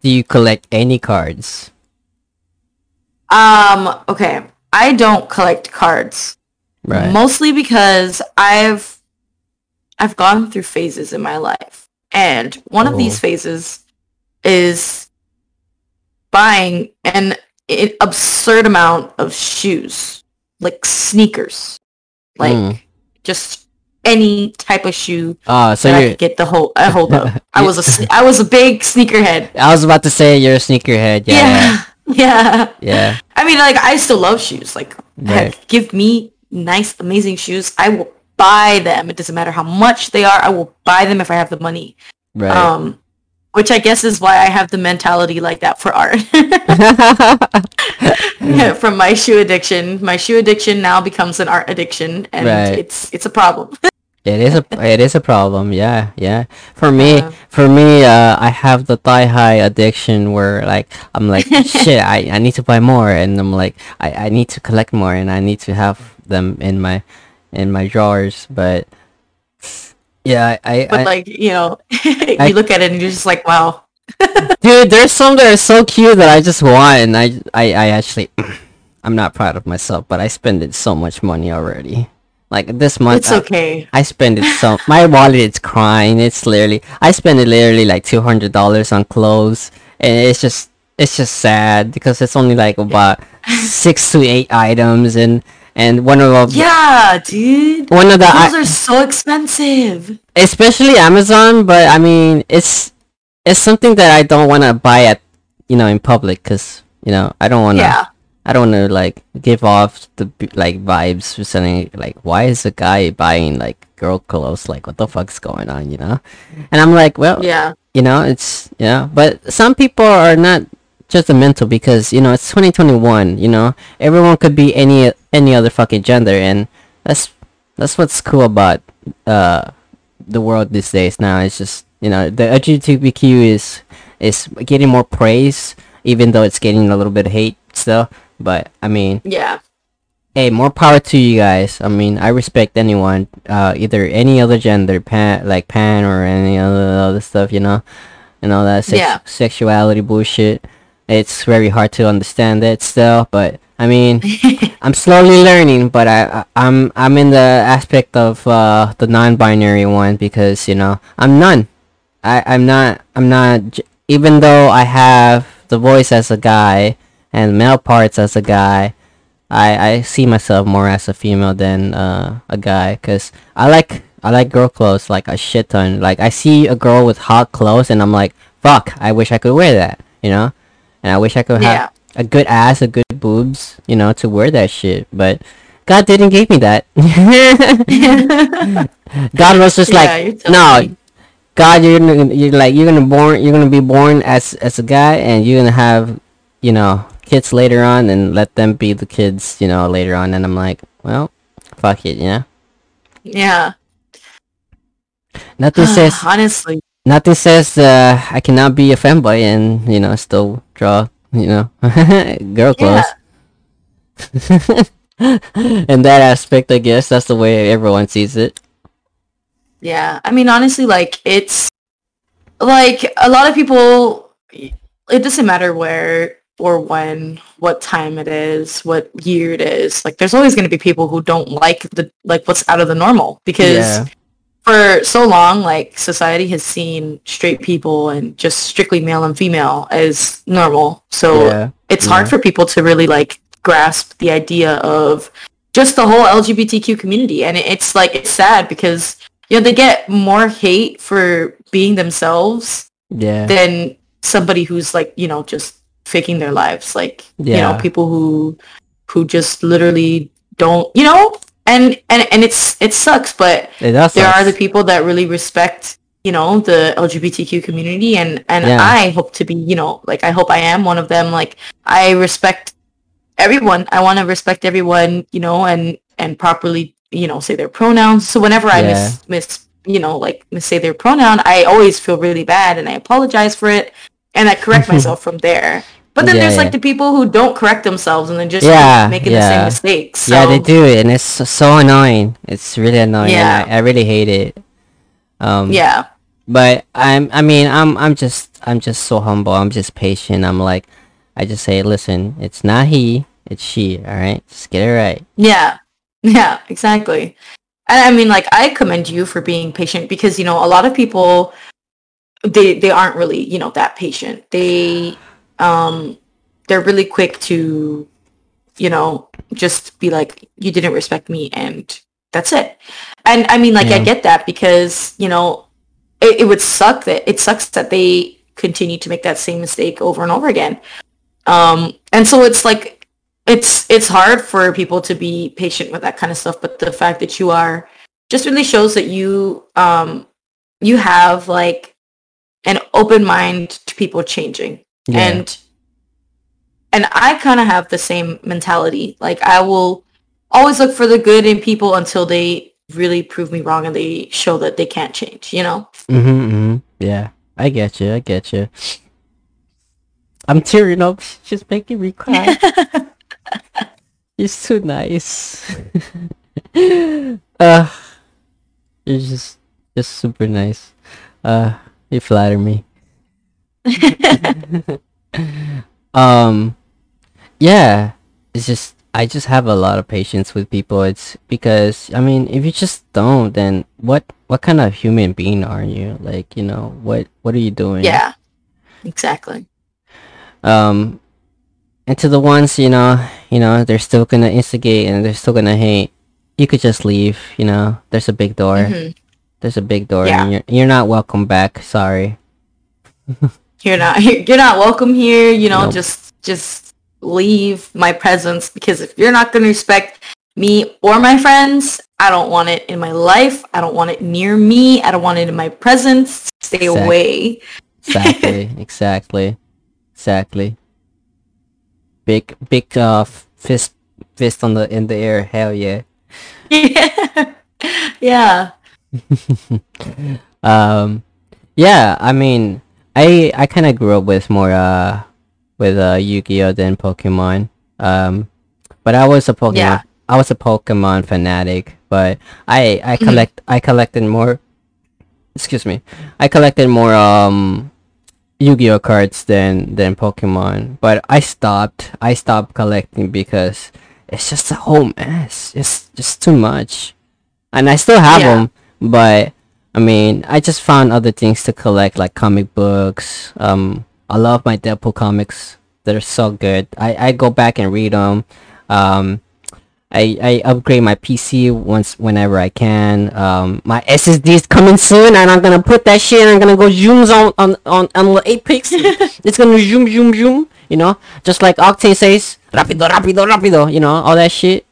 do you collect any cards Um, okay, I don't collect cards. right Mostly because I've I've gone through phases in my life. And one of Oh. these phases is buying an, an absurd amount of shoes, like sneakers. Like Mm. just any type of shoe Oh, so that I you're. could get the whole a hold of. I was a I was a big sneakerhead. I was about to say you're a sneakerhead. Yeah. Yeah. Yeah. Yeah. yeah. I mean, like I still love shoes. Like, Right. heck, give me nice, amazing shoes. I will buy them. It doesn't matter how much they are. I will buy them if I have the money. Right. Um, which I guess is why I have the mentality like that for art. From my shoe addiction, my shoe addiction now becomes an art addiction, and Right. it's it's a problem. It is a it is a problem. Yeah, yeah. For me, Uh, for me, uh, I have the thigh high addiction where like I'm like shit. I, I need to buy more, and I'm like I, I need to collect more, and I need to have them in my in my drawers. But yeah, I, but I, like you know, I- you look at it and you're just like, wow. dude, there's some that are so cute that I just want, and I I, I actually I'm not proud of myself, but I spend it so much money already. Like this month, It's I- okay. I spend it so my wallet is crying. It's literally I spend it literally like two hundred dollars on clothes, and it's just it's just sad because it's only like about six to eight items, and and one of them, Yeah, dude. one of the Those I, are so expensive. especially Amazon, but I mean it's it's something that I don't want to buy at you know in public because you know I don't want to Yeah. I don't want to like give off the like vibes for something like why is a guy buying like girl clothes like what the fuck's going on you know and I'm like well Yeah. you know it's you know but some people are not judgmental because you know it's 2021 you know? Everyone could be any any other fucking gender and that's that's what's cool about uh the world these days now. It's just you know the LGBTQ is is getting more praise even though it's getting a little bit of hate still. But I mean Yeah. hey more power to you guys. I mean i respect anyone uh either any other gender pan like pan or any other other stuff you know? And all that sex- Yeah. sexuality bullshit it's very hard to understand it still but i mean i'm slowly learning but I, I i'm i'm in the aspect of uh the non-binary one because you know i'm none i i'm not i'm not even though i have the voice as a guy and male parts as a guy I, I see myself more as a female than uh, a guy because I like I like girl clothes like a shit ton. Like I see a girl with hot clothes and I'm like, fuck, I wish I could wear that, you know. And I wish I could Yeah. have a good ass, a good boobs, you know, to wear that shit. But God didn't give me that. God was just Yeah, like, no. God, you're gonna, you're like, you're gonna born, you're gonna be born as as a guy, and you're gonna have, you know, kids later on, and let them be the kids, you know, later on. And I'm like, well, fuck it, you know. Yeah. Nothing says, Honestly. Nothing says, uh, I cannot be a fanboy and you know still draw, you know, girl clothes. In that aspect, I guess that's the way everyone sees it. Yeah. I mean, honestly, like, it's like a lot of people, it doesn't matter where or when, what time it is, what year it is. Like, there's always going to be people who don't like the, like, what's out of the normal because Yeah. For so long, like, society has seen straight people and just strictly male and female as normal. So Yeah. it's hard for people to really, like, grasp the idea of just the whole LGBTQ community. And it's like, it's sad because, you know, they get more hate for being themselves Yeah. than somebody who's like, you know, just faking their lives. Like, you know, people who, who just literally don't, you know, and, and, and it's, it sucks, but It there are the people that really respect you know the lgbtq community. And and Yeah. i hope to be you know like i hope i am one of them. Like i respect everyone. I want to respect everyone you know and and properly you know say their pronouns. So whenever i Yeah. miss miss you know like miss say their pronoun i always feel really bad and i apologize for it. And i correct myself from there but then Yeah, there's yeah. like the people who don't correct themselves and then just Yeah, making the same mistakes Yeah, they do, and it's so, so annoying. It's really annoying. Yeah. I, I really hate it. Um, yeah but I'm, I mean, I'm, I'm just, I'm just so humble. I'm just patient. I'm like, I just say, listen, it's not he, it's she. All right, just get it right. Yeah. Yeah, exactly. And I mean like I commend you for being patient because you know a lot of people they they aren't really, you know, that patient. They um they're really quick to you know just be like you didn't respect me and that's it. and I mean, like, I get that because you know, it, it would suck that it sucks that they continue to make that same mistake over and over again. Um, and so it's like it's it's hard for people to be patient with that kind of stuff. But the fact that you are just really shows that you um you have like an open mind to people changing Yeah. and and I kind of have the same mentality. Like I will always look for the good in people until they really prove me wrong and they show that they can't change, you know? Mm-hmm, mm-hmm. Yeah. I get you. I get you. I'm tearing up. She's making me cry. She's too nice. uh, you're just, just super nice. Uh, you flatter me. um, yeah. It's just I just have a lot of patience with people. It's because I mean, if you just don't, then what what kind of human being are you? Like, you know, what what are you doing? yeah. Exactly. Um, and to the ones you know, you know, they're still gonna instigate and they're still gonna hate. You could just leave. You know, there's a big door. Mhm. There's a big door, Yeah. and you're you're not welcome back. Sorry. You're not you're not welcome here, you know, Nope. just just leave my presence because if you're not going to respect me or my friends, I don't want it in my life. I don't want it near me. I don't want it in my presence. Stay Exact- away. Exactly. exactly. Exactly. Big big uh f- fist fist on the in the air. Hell yeah. yeah. yeah. um yeah i mean i i kind of grew up with more uh with uh yu-gi-oh than pokemon um but i was a pokemon Yeah. i was a pokemon fanatic but i i Mhm. collect i collected more excuse me i collected more um yu-gi-oh cards than than pokemon but i stopped i stopped collecting because it's just a whole mess it's just too much and i still have Yeah. them but I mean, I just found other things to collect, like comic books. Um, I love my Deadpool comics; they're so good. I, I go back and read them. Um, I I upgrade my PC once whenever I can. Um, my SSD is coming soon, and I'm gonna put that shit. and I'm gonna go zooms on on on on the Apex. it's gonna zoom zoom zoom. You know, just like Octane says, rapido rapido rapido. You know, all that shit.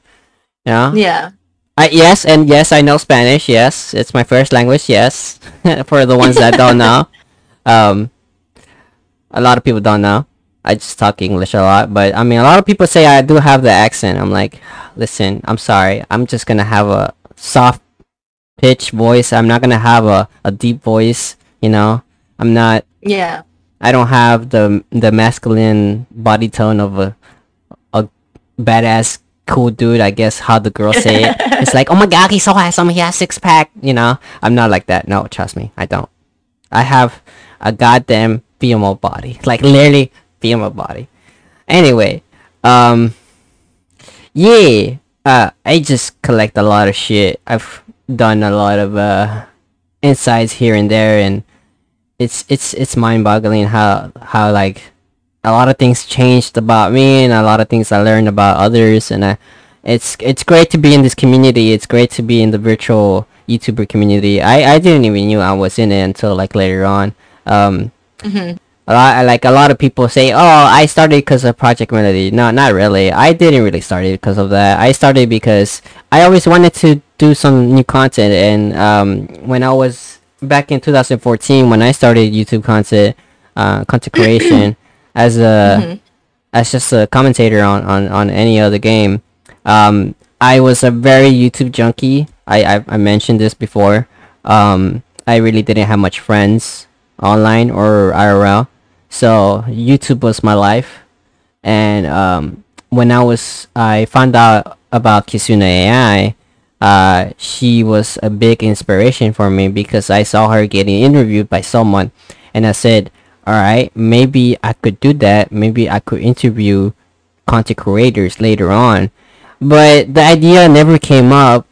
Yeah. Yeah. I, yes, and yes, I know Spanish. Yes, it's my first language. Yes, for the ones that don't know, um, a lot of people don't know. I just talk English a lot, but I mean, a lot of people say I do have the accent. I'm like, listen, I'm sorry. I'm just gonna have a soft pitch voice. I'm not gonna have a, a deep voice. You know, I'm not. Yeah. I don't have the the masculine body tone of a a badass cool dude. I guess how the girls say it. It's like, oh my god, he's so handsome. He has six pack. You know, I'm not like that. No, trust me, I don't. I have a goddamn female body, like literally female body. Anyway, um, yeah, uh, I just collect a lot of shit. I've done a lot of uh insights here and there, and it's it's it's mind-boggling how how like a lot of things changed about me and a lot of things I learned about others and I, it's it's great to be in this community. It's great to be in the virtual YouTuber community. I I didn't even knew I was in it until like later on. Um, hmm a lot like a lot of people say, "Oh, I started because of Project Melody." No, not really. I didn't really start it because of that. I started because I always wanted to do some new content, and um, when I was back in 2014, when I started YouTube content, uh, content creation as a Mhm. as just a commentator on on on any other game, um, I was a very YouTube junkie. I I, I mentioned this before. Um, I really didn't have much friends online or IRL. So YouTube was my life. And um, when I was, I found out about Kizuna AI. Uh, she was a big inspiration for me because I saw her getting interviewed by someone, and I said, "All right, maybe I could do that. Maybe I could interview content creators later on." But the idea never came up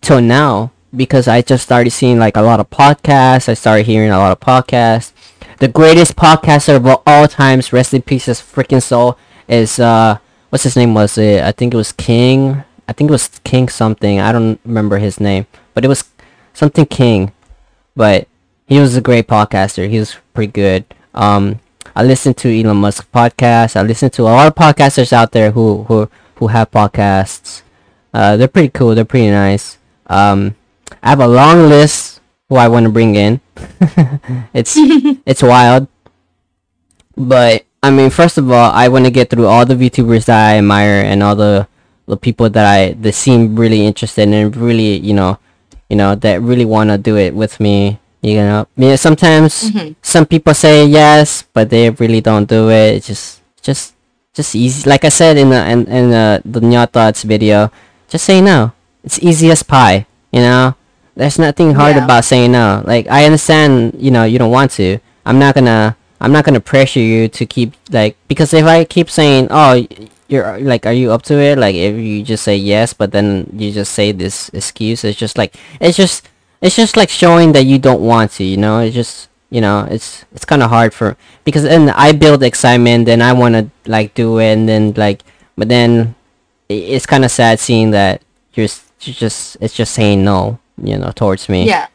till now because I just started seeing like a lot of podcasts. I started hearing a lot of podcasts. The greatest podcaster of all times, rest in peace, his freaking soul, is uh, what's his name? Was it? I think it was King. I think it was King something. I don't remember his name, but it was something King, but he was a great podcaster. He was pretty good. Um, I listen to Elon Musk podcast. I listen to a lot of podcasters out there who who who have podcasts. Uh, they're pretty cool. They're pretty nice. Um, I have a long list who I want to bring in. it's it's wild, but I mean, first of all, I want to get through all the VTubers that I admire and all the the people that I that seem really interested and really you know, you know that really want to do it with me. You know, yeah, sometimes Mhm. some people say yes, but they really don't do it. It's just just just easy. Like I said in the in, in the the Nya Thoughts video, just say no. It's easy as pie. You know, there's nothing hard Yeah. about saying no. Like I understand, you know, you don't want to. I'm not gonna I'm not gonna pressure you to keep like because if I keep saying, oh, you're like, are you up to it? Like if you just say yes, but then you just say this excuse, it's just like it's just it's just like showing that you don't want to. You know, it's just you know it's it's kind of hard for because then I build excitement, then I want to like do it, and then like but then it's kind of sad seeing that you're, you're just it's just saying no. You know, towards me Yeah.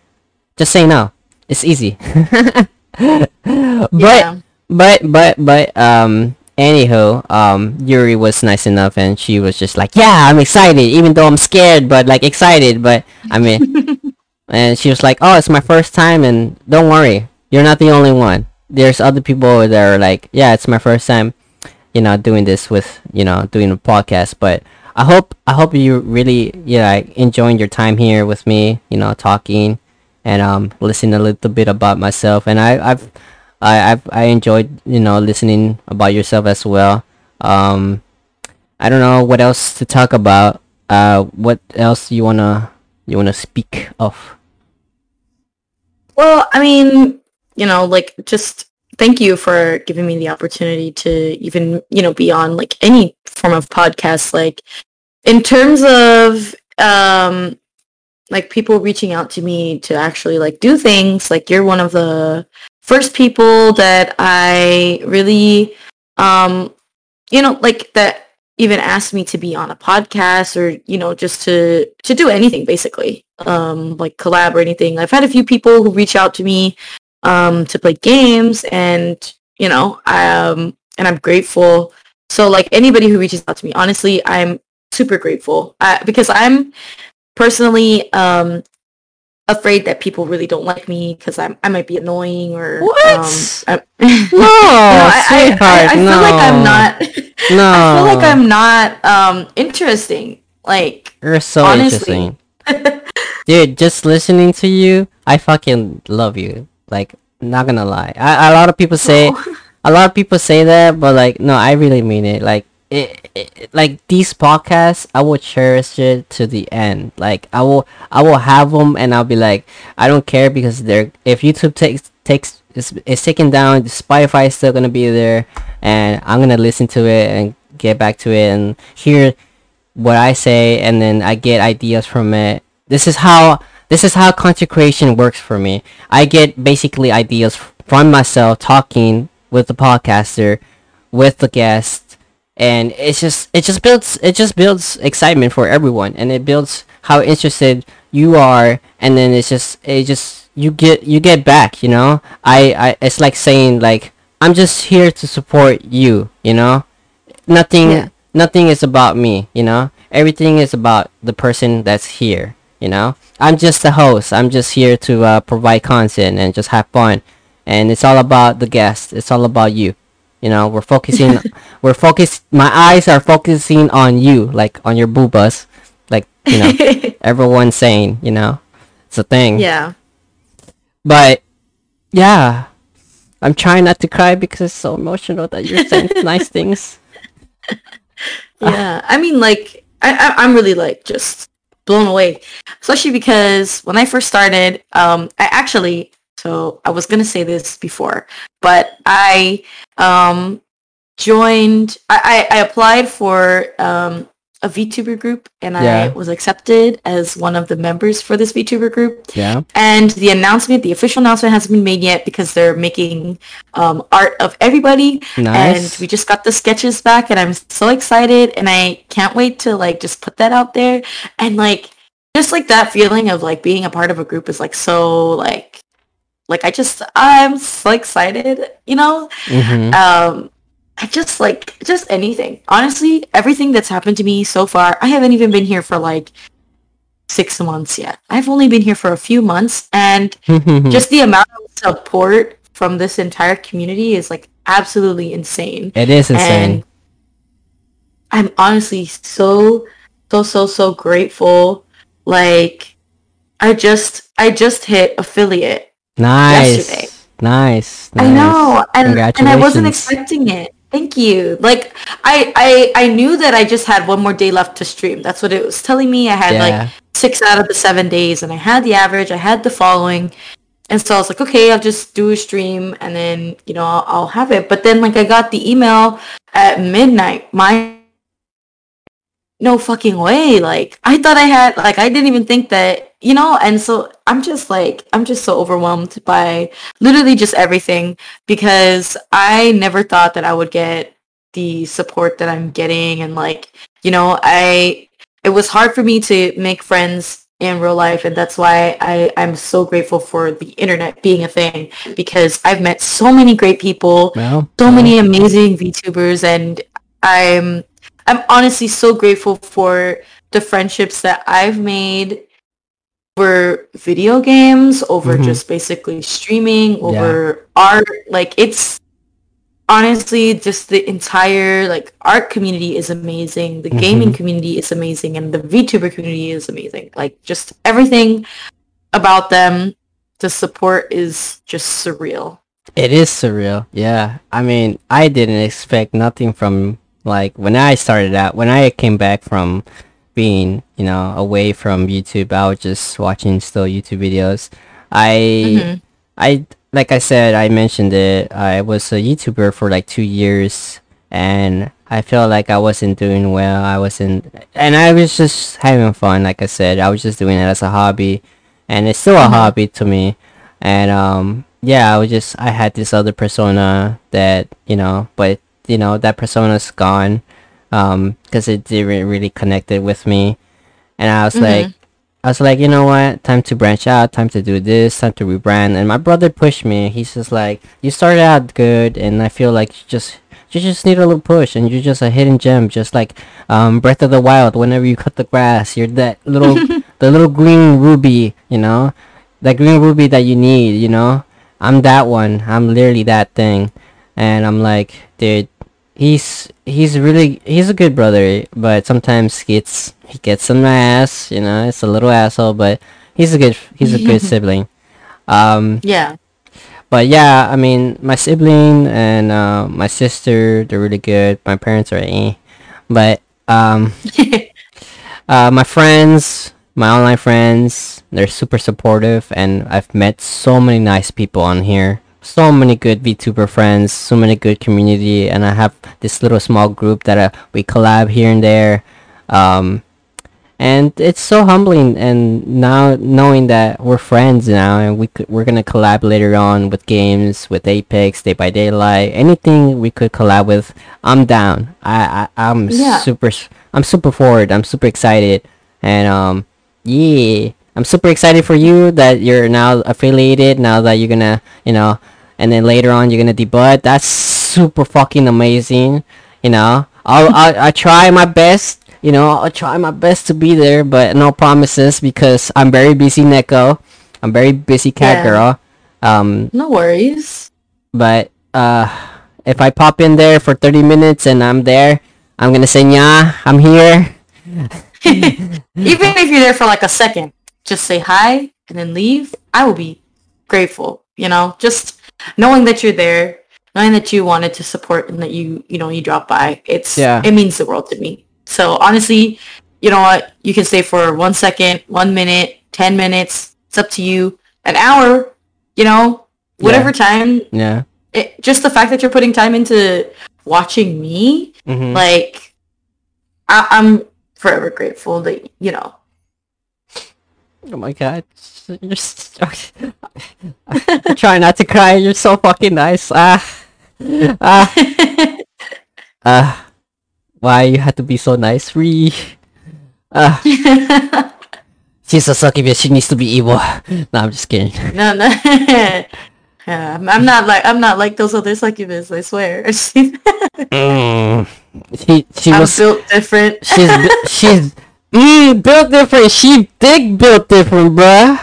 just say no. It's easy. but yeah. but but but um anywho, um Yuri was nice enough and she was just like, Yeah, I'm excited, even though I'm scared, but like excited, but I mean and she was like, Oh, it's my first time and don't worry, you're not the only one. There's other people that are like, Yeah, it's my first time, you know, doing this with you know, doing a podcast, but I hope I hope you really you know like, enjoying your time here with me, you know, talking and um listening a little bit about myself and I I've I I've, I enjoyed you know listening about yourself as well. Um I don't know what else to talk about. Uh what else you wanna you wanna speak of? Well, I mean, you know, like just thank you for giving me the opportunity to even, you know, be on like any form of podcast. Like in terms of um like people reaching out to me to actually like do things, like you're one of the first people that I really um you know, like that even asked me to be on a podcast or, you know, just to to do anything basically. Um like collab or anything. I've had a few people who reach out to me um to play games and you know, um and I'm grateful. So like anybody who reaches out to me, honestly, I'm super grateful. Uh, because I'm personally um afraid that people really don't like me because I'm I might be annoying or What? um, I'm- No, I, I, I, I feel like I'm not. No. I feel like I'm not um interesting. Like You're so honestly. interesting. Dude, just listening to you, I fucking love you. Like, not gonna lie. I, a lot of people say, a lot of people say that, but like, no, I really mean it. Like, it, it, like these podcasts, I will cherish it to the end. Like, I will, I will have them, and I'll be like, I don't care because they're if YouTube takes takes is is taken down, Spotify is still gonna be there, and I'm gonna listen to it and get back to it and hear what I say and then I get ideas from it. This is how this is how content creation works for me. I get basically ideas from myself talking with the podcaster, with the guest, and it's just it just builds it just builds excitement for everyone. And it builds how interested you are. And then it's just it just you get you get back, you know? I, I it's like saying like I'm just here to support you, you know? nothing Yeah. nothing is about me you know? Everything is about the person that's here you know? I'm just the host. I'm just here to uh, provide content and just have fun. And it's all about the guest. It's all about you you know we're focusing we're focused my eyes are focusing on you like on your boobas like you know everyone's saying you know it's a thing. Yeah. but yeah i'm trying not to cry because it's so emotional that you're saying nice things. Yeah. I mean like I, I i'm really like just blown away especially because when i first started um i actually so i was gonna say this before but i um joined i i, I applied for um a VTuber group and Yeah. I was accepted as one of the members for this VTuber group. yeah And the announcement, the official announcement hasn't been made yet because they're making um, art of everybody. Nice. And we just got the sketches back and I'm so excited and I can't wait to like just put that out there. And like just like that feeling of like being a part of a group is like so like like I just I'm so excited, you know. Mhm. Um, I just like just anything. Honestly, everything that's happened to me so far. I haven't even been here for like six months yet. I've only been here for a few months, and just the amount of support from this entire community is like absolutely insane. it is insane. And I'm honestly so so so so grateful. Like I just I just hit affiliate. Nice. yesterday. Nice. I know, and and I wasn't expecting it. Thank you. Like I I I knew that I just had one more day left to stream. That's what it was telling me. I had Yeah. like six out of the seven days, and I had the average. I had the following, and so I was like, okay, I'll just do a stream, and then you know I'll, I'll have it. But then like I got the email at midnight. My no fucking way. Like I thought I had like I didn't even think that you know. And so I'm just like I'm just so overwhelmed by literally just everything because I never thought that I would get the support that I'm getting and like, you know, I it was hard for me to make friends in real life and that's why I, I'm so grateful for the internet being a thing because I've met so many great people, Well, so well, many amazing VTubers and I'm I'm honestly so grateful for the friendships that I've made over video games, over Mhm. just basically streaming, over art. Like it's honestly just the entire like art community is amazing. The gaming Mhm. community is amazing and the VTuber community is amazing. Like just everything about them, the support is just surreal. It is surreal. Yeah. I mean, I didn't expect nothing from like when I started out, when I came back from being, you know, away from YouTube, I was just watching still YouTube videos. I Mhm. I like I said, I mentioned it. I was a YouTuber for like 2 years and I felt like I wasn't doing well. I wasn't and I was just having fun, like I said. I was just doing it as a hobby and it's still a Mhm. hobby to me. And um yeah, I was just I had this other persona that, you know, but you know, that persona's gone um cuz it didn't really connected with me. And I was Mhm. like I was like, you know what? Time to branch out. Time to do this. Time to rebrand. And my brother pushed me. He's just like, you started out good, and I feel like you just you just need a little push, and you're just a hidden gem, just like um, Breath of the Wild. Whenever you cut the grass, you're that little the little green ruby, you know, that green ruby that you need. You know, I'm that one. I'm literally that thing, and I'm like, dude, he's he's really he's a good brother, but sometimes he gets he gets some ass, you know, it's a little asshole, but he's a good he's a good sibling. Um, Yeah. but yeah, I mean, my sibling and uh, my sister, they're really good. My parents are eh. But um, uh, my friends, my online friends, they're super supportive, and I've met so many nice people on here. So many good VTuber friends, so many good community, and I have this little small group that uh, we collab here and there. Um, and it's so humbling and now knowing that we're friends now and we could, we're gonna collab later on with games with apex Dead by Daylight anything we could collab with i'm down i, I i'm Yeah. super i'm super forward i'm super excited and um yeah i'm super excited for you that you're now affiliated now that you're gonna you know and then later on you're gonna debut. That's super fucking amazing you know. I'll i, I try my best you know i'll try my best to be there but no promises because i'm very busy neko. I'm very busy cat Yeah. girl. Um No worries. but uh if i pop in there for 30 minutes and i'm there i'm gonna say yeah i'm here. Even if you're there for like a second, just say hi and then leave. I will be grateful. You know, just knowing that you're there, knowing that you wanted to support and that you, you know, you drop by. It's Yeah. it means the world to me. So honestly, you know what? You can stay for one second, one minute, ten minutes. It's up to you. An hour. You know, whatever time. yeah It, just the fact that you're putting time into watching me hmm like I- i'm forever grateful that you know oh my god you're s- i'm trying not to cry you're so fucking nice ah ah ah why you had to be so nice free ah she's a succubus. She needs to be evil. no, I'm just kidding. No, no. Yeah, I'm I'm not like I'm not like those other succubus. I swear. Mm. She she I'm was built different. she's she's mm, built different. She thick built different, bruh.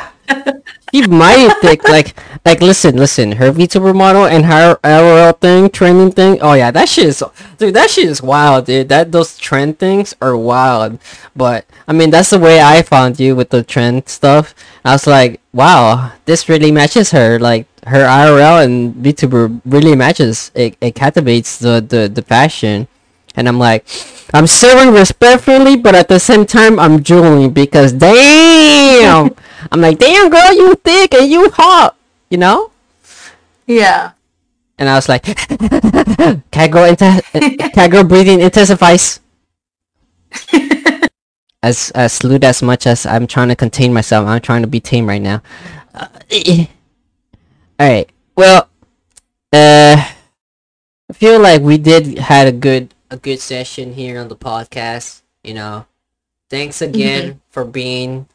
She mighty thick. Like like listen listen. Her VTuber model and her LOL thing trending thing. Oh yeah, that shit is dude. That shit is wild, dude. That those trend things are wild. But I mean, that's the way I found you with the trend stuff. I was like, wow, this really matches her. Like her IRL and VTuber really matches. It it captivates the the the fashion. And I'm like, I'm serving respectfully, but at the same time, I'm drooling because damn, I'm like, damn girl, you thick and you hot, you know? Yeah. And I was like, cat girl, inte- cat girl breathing intensifies. as as lewd as much as I'm trying to contain myself, I'm trying to be tame right now. Uh, all right. Well, uh, I feel like we did had a good a good session here on the podcast. You know, thanks again for being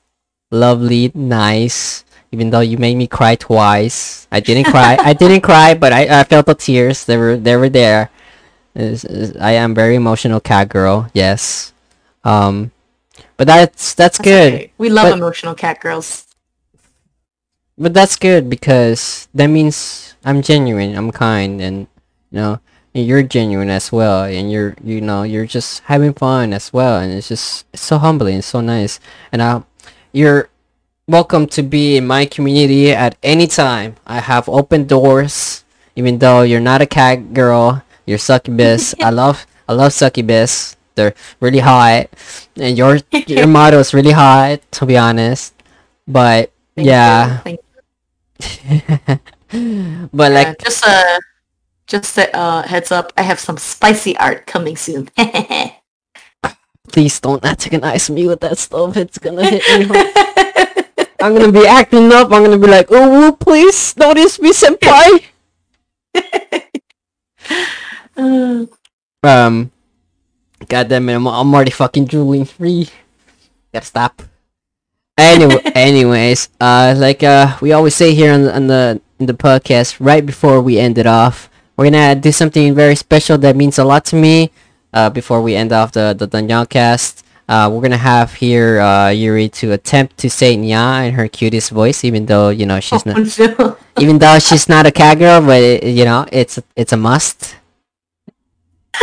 lovely, nice. Even though you made me cry twice, I didn't cry. I didn't cry, but I, I felt the tears. They were they were there. Is- is- I am very emotional cat girl. Yes. Um, but that's that's, That's good. okay. We love But- emotional cat girls. But that's good because that means I'm genuine, I'm kind, and you know you're genuine as well, and you're you know you're just having fun as well, and it's just it's so humbling, so nice, and uh, you're welcome to be in my community at any time. I have open doors, even though you're not a cat girl, you're succubus. I love I love succubus. They're really hot, and your your motto is really hot, to be honest. But Thank yeah. but you. like just uh just a uh, heads up, I have some spicy art coming soon. please don't antagonize me with that stuff. It's gonna hit me i'm gonna be acting up. I'm gonna be like oh please notice me senpai. Um god damn it i'm, I'm already fucking drooling free. Gotta stop. Anyway anyways uh like uh we always say here on the, on the in the podcast right before we end it off we're gonna do something very special that means a lot to me uh before we end off the the Dunyan cast uh we're gonna have here uh yuri to attempt to say nya in her cutest voice even though you know she's not oh, no. even though she's not a cat girl but it, you know it's it's a must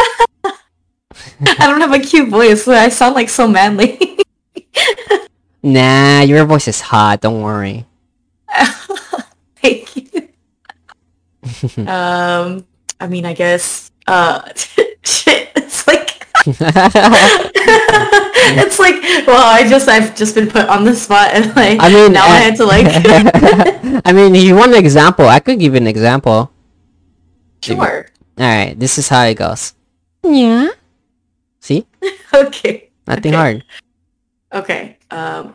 I don't have a cute voice. I sound like so manly. nah your voice is hot don't worry Thank you. um, I mean, I guess. Uh, shit. It's like. it's like. Well, I just I've just been put on the spot and like. I mean, now uh, I had to like. I mean, if you want an example, I could give you an example. sure. All right, this is how it goes. Yeah. See, Okay. nothing Okay. hard. Okay. Um.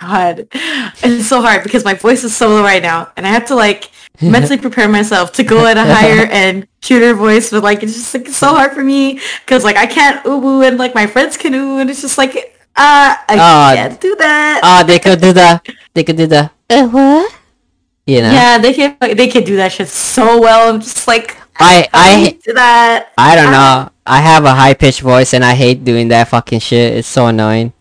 God, it's so hard because my voice is so low right now, and I have to like mentally prepare myself to go at a higher and cuter voice. But like, it's just like so hard for me because like I can't ooh ooh and like my friends can ooh, and it's just like uh, I can't do that. Ah, they could do the, they could do the, uh, what? You know, Yeah, they can they can do that shit so well. I'm just like I, I, do that. I don't know. I have a high pitched voice and I hate doing that fucking shit. It's so annoying.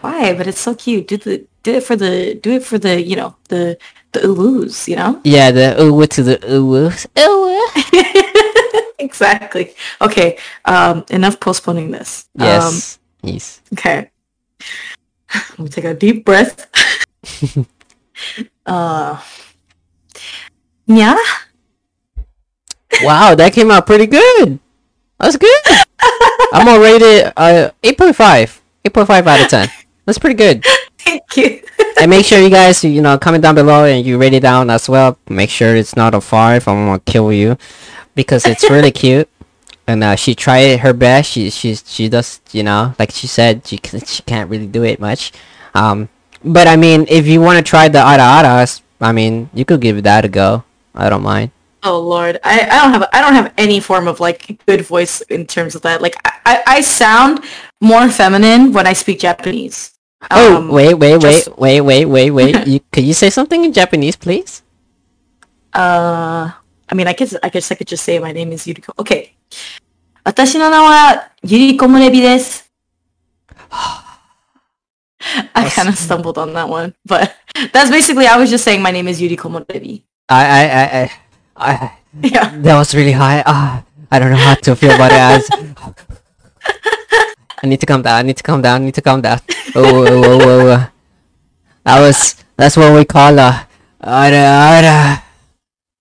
Why? But it's so cute. Do the do it for the do it for the you know the the oohs, you know. Yeah, the ooh to the ooh. Ooh. exactly. Okay. Um. Enough postponing this. Yes. yes. Um, okay. Let me take a deep breath. uh. Yeah. Wow, that came out pretty good. That's good. I'm gonna rate it uh 8.5. 8.5 out of 10. That's pretty good. You. and make sure you guys, you know, comment down below and you rate it down as well. Make sure it's not a 5. I'm gonna kill you. Because it's really cute. And uh, she tried her best. She she she does, you know, like she said, she she can't really do it much. Um, but I mean, if you want to try the ara aras, I mean, you could give that a go. I don't mind. Oh Lord, I, I don't have I don't have any form of like good voice in terms of that. Like I, I sound more feminine when I speak Japanese. Oh, Um, wait, wait, wait, just- wait, wait, wait, wait. you, could you say something in Japanese, please? Uh, I mean, I guess I guess I could just say my name is Yuriko. Okay. 私の名はゆりこむれびです。I kind of stumbled on that one, but that's basically I was just saying my name is Yuriko Morebi. I, I, I, I, I Yeah. that was really high. Ah, I don't know how to feel about it. I, was- I need to calm down. I need to calm down. I need to calm down. Oh, oh, oh, oh, oh. That was that's what we call a ara ara.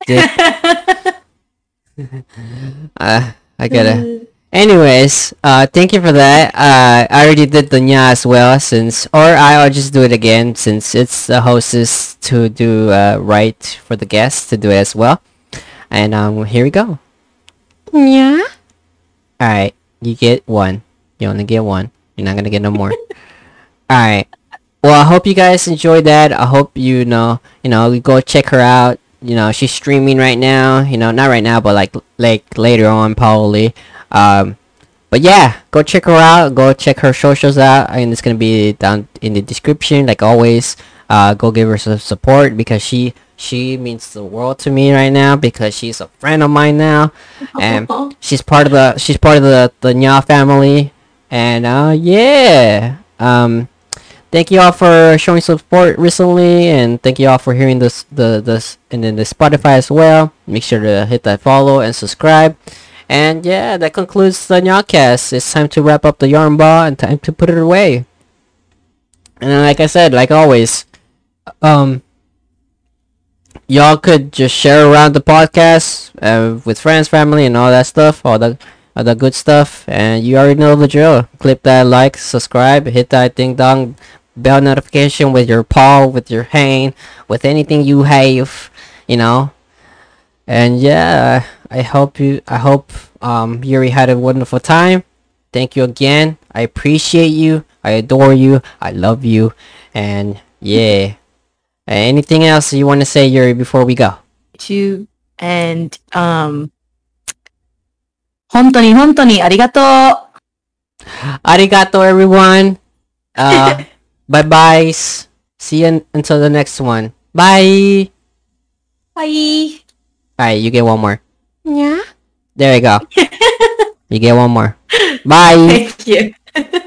Uh, I get it. Anyways, uh, thank you for that. Uh, I already did the nya as well since, or I'll just do it again since it's the hostess to do uh, right for the guests to do it as well. And um, here we go. Yeah. All right, you get one. You only get one. You're not gonna get no more. All right. Well, I hope you guys enjoyed that. I hope you know, you know, go check her out. You know, she's streaming right now. You know, not right now, but like like later on probably. Um, but yeah, go check her out. Go check her socials out, and it's gonna be down in the description, like always. Uh, go give her some support because she she means the world to me right now because she's a friend of mine now, and she's part of the she's part of the the Nya family, and uh yeah um thank you all for showing support recently and thank you all for hearing this the this and then the spotify as well. Make sure to hit that follow and subscribe. And yeah that concludes the NyaaCast. it's time to wrap up the yarn ball and time to put it away. And like i said like always um y'all could just share around the podcast uh, with friends family and all that stuff all the all the good stuff and you already know the drill. Click that like subscribe hit that ding dong bell notification with your paw with your hand with anything you have you know? And yeah i hope you i hope um yuri had a wonderful time. Thank you again. I appreciate you. I adore you. I love you. And yeah. Anything else you want to say yuri before we go? You and um 本当に本当にありがとう arigato everyone uh bye byes see you un- until the next one bye Bye. Alright, you get one more. Yeah. There you go. you get one more. Bye. Thank you.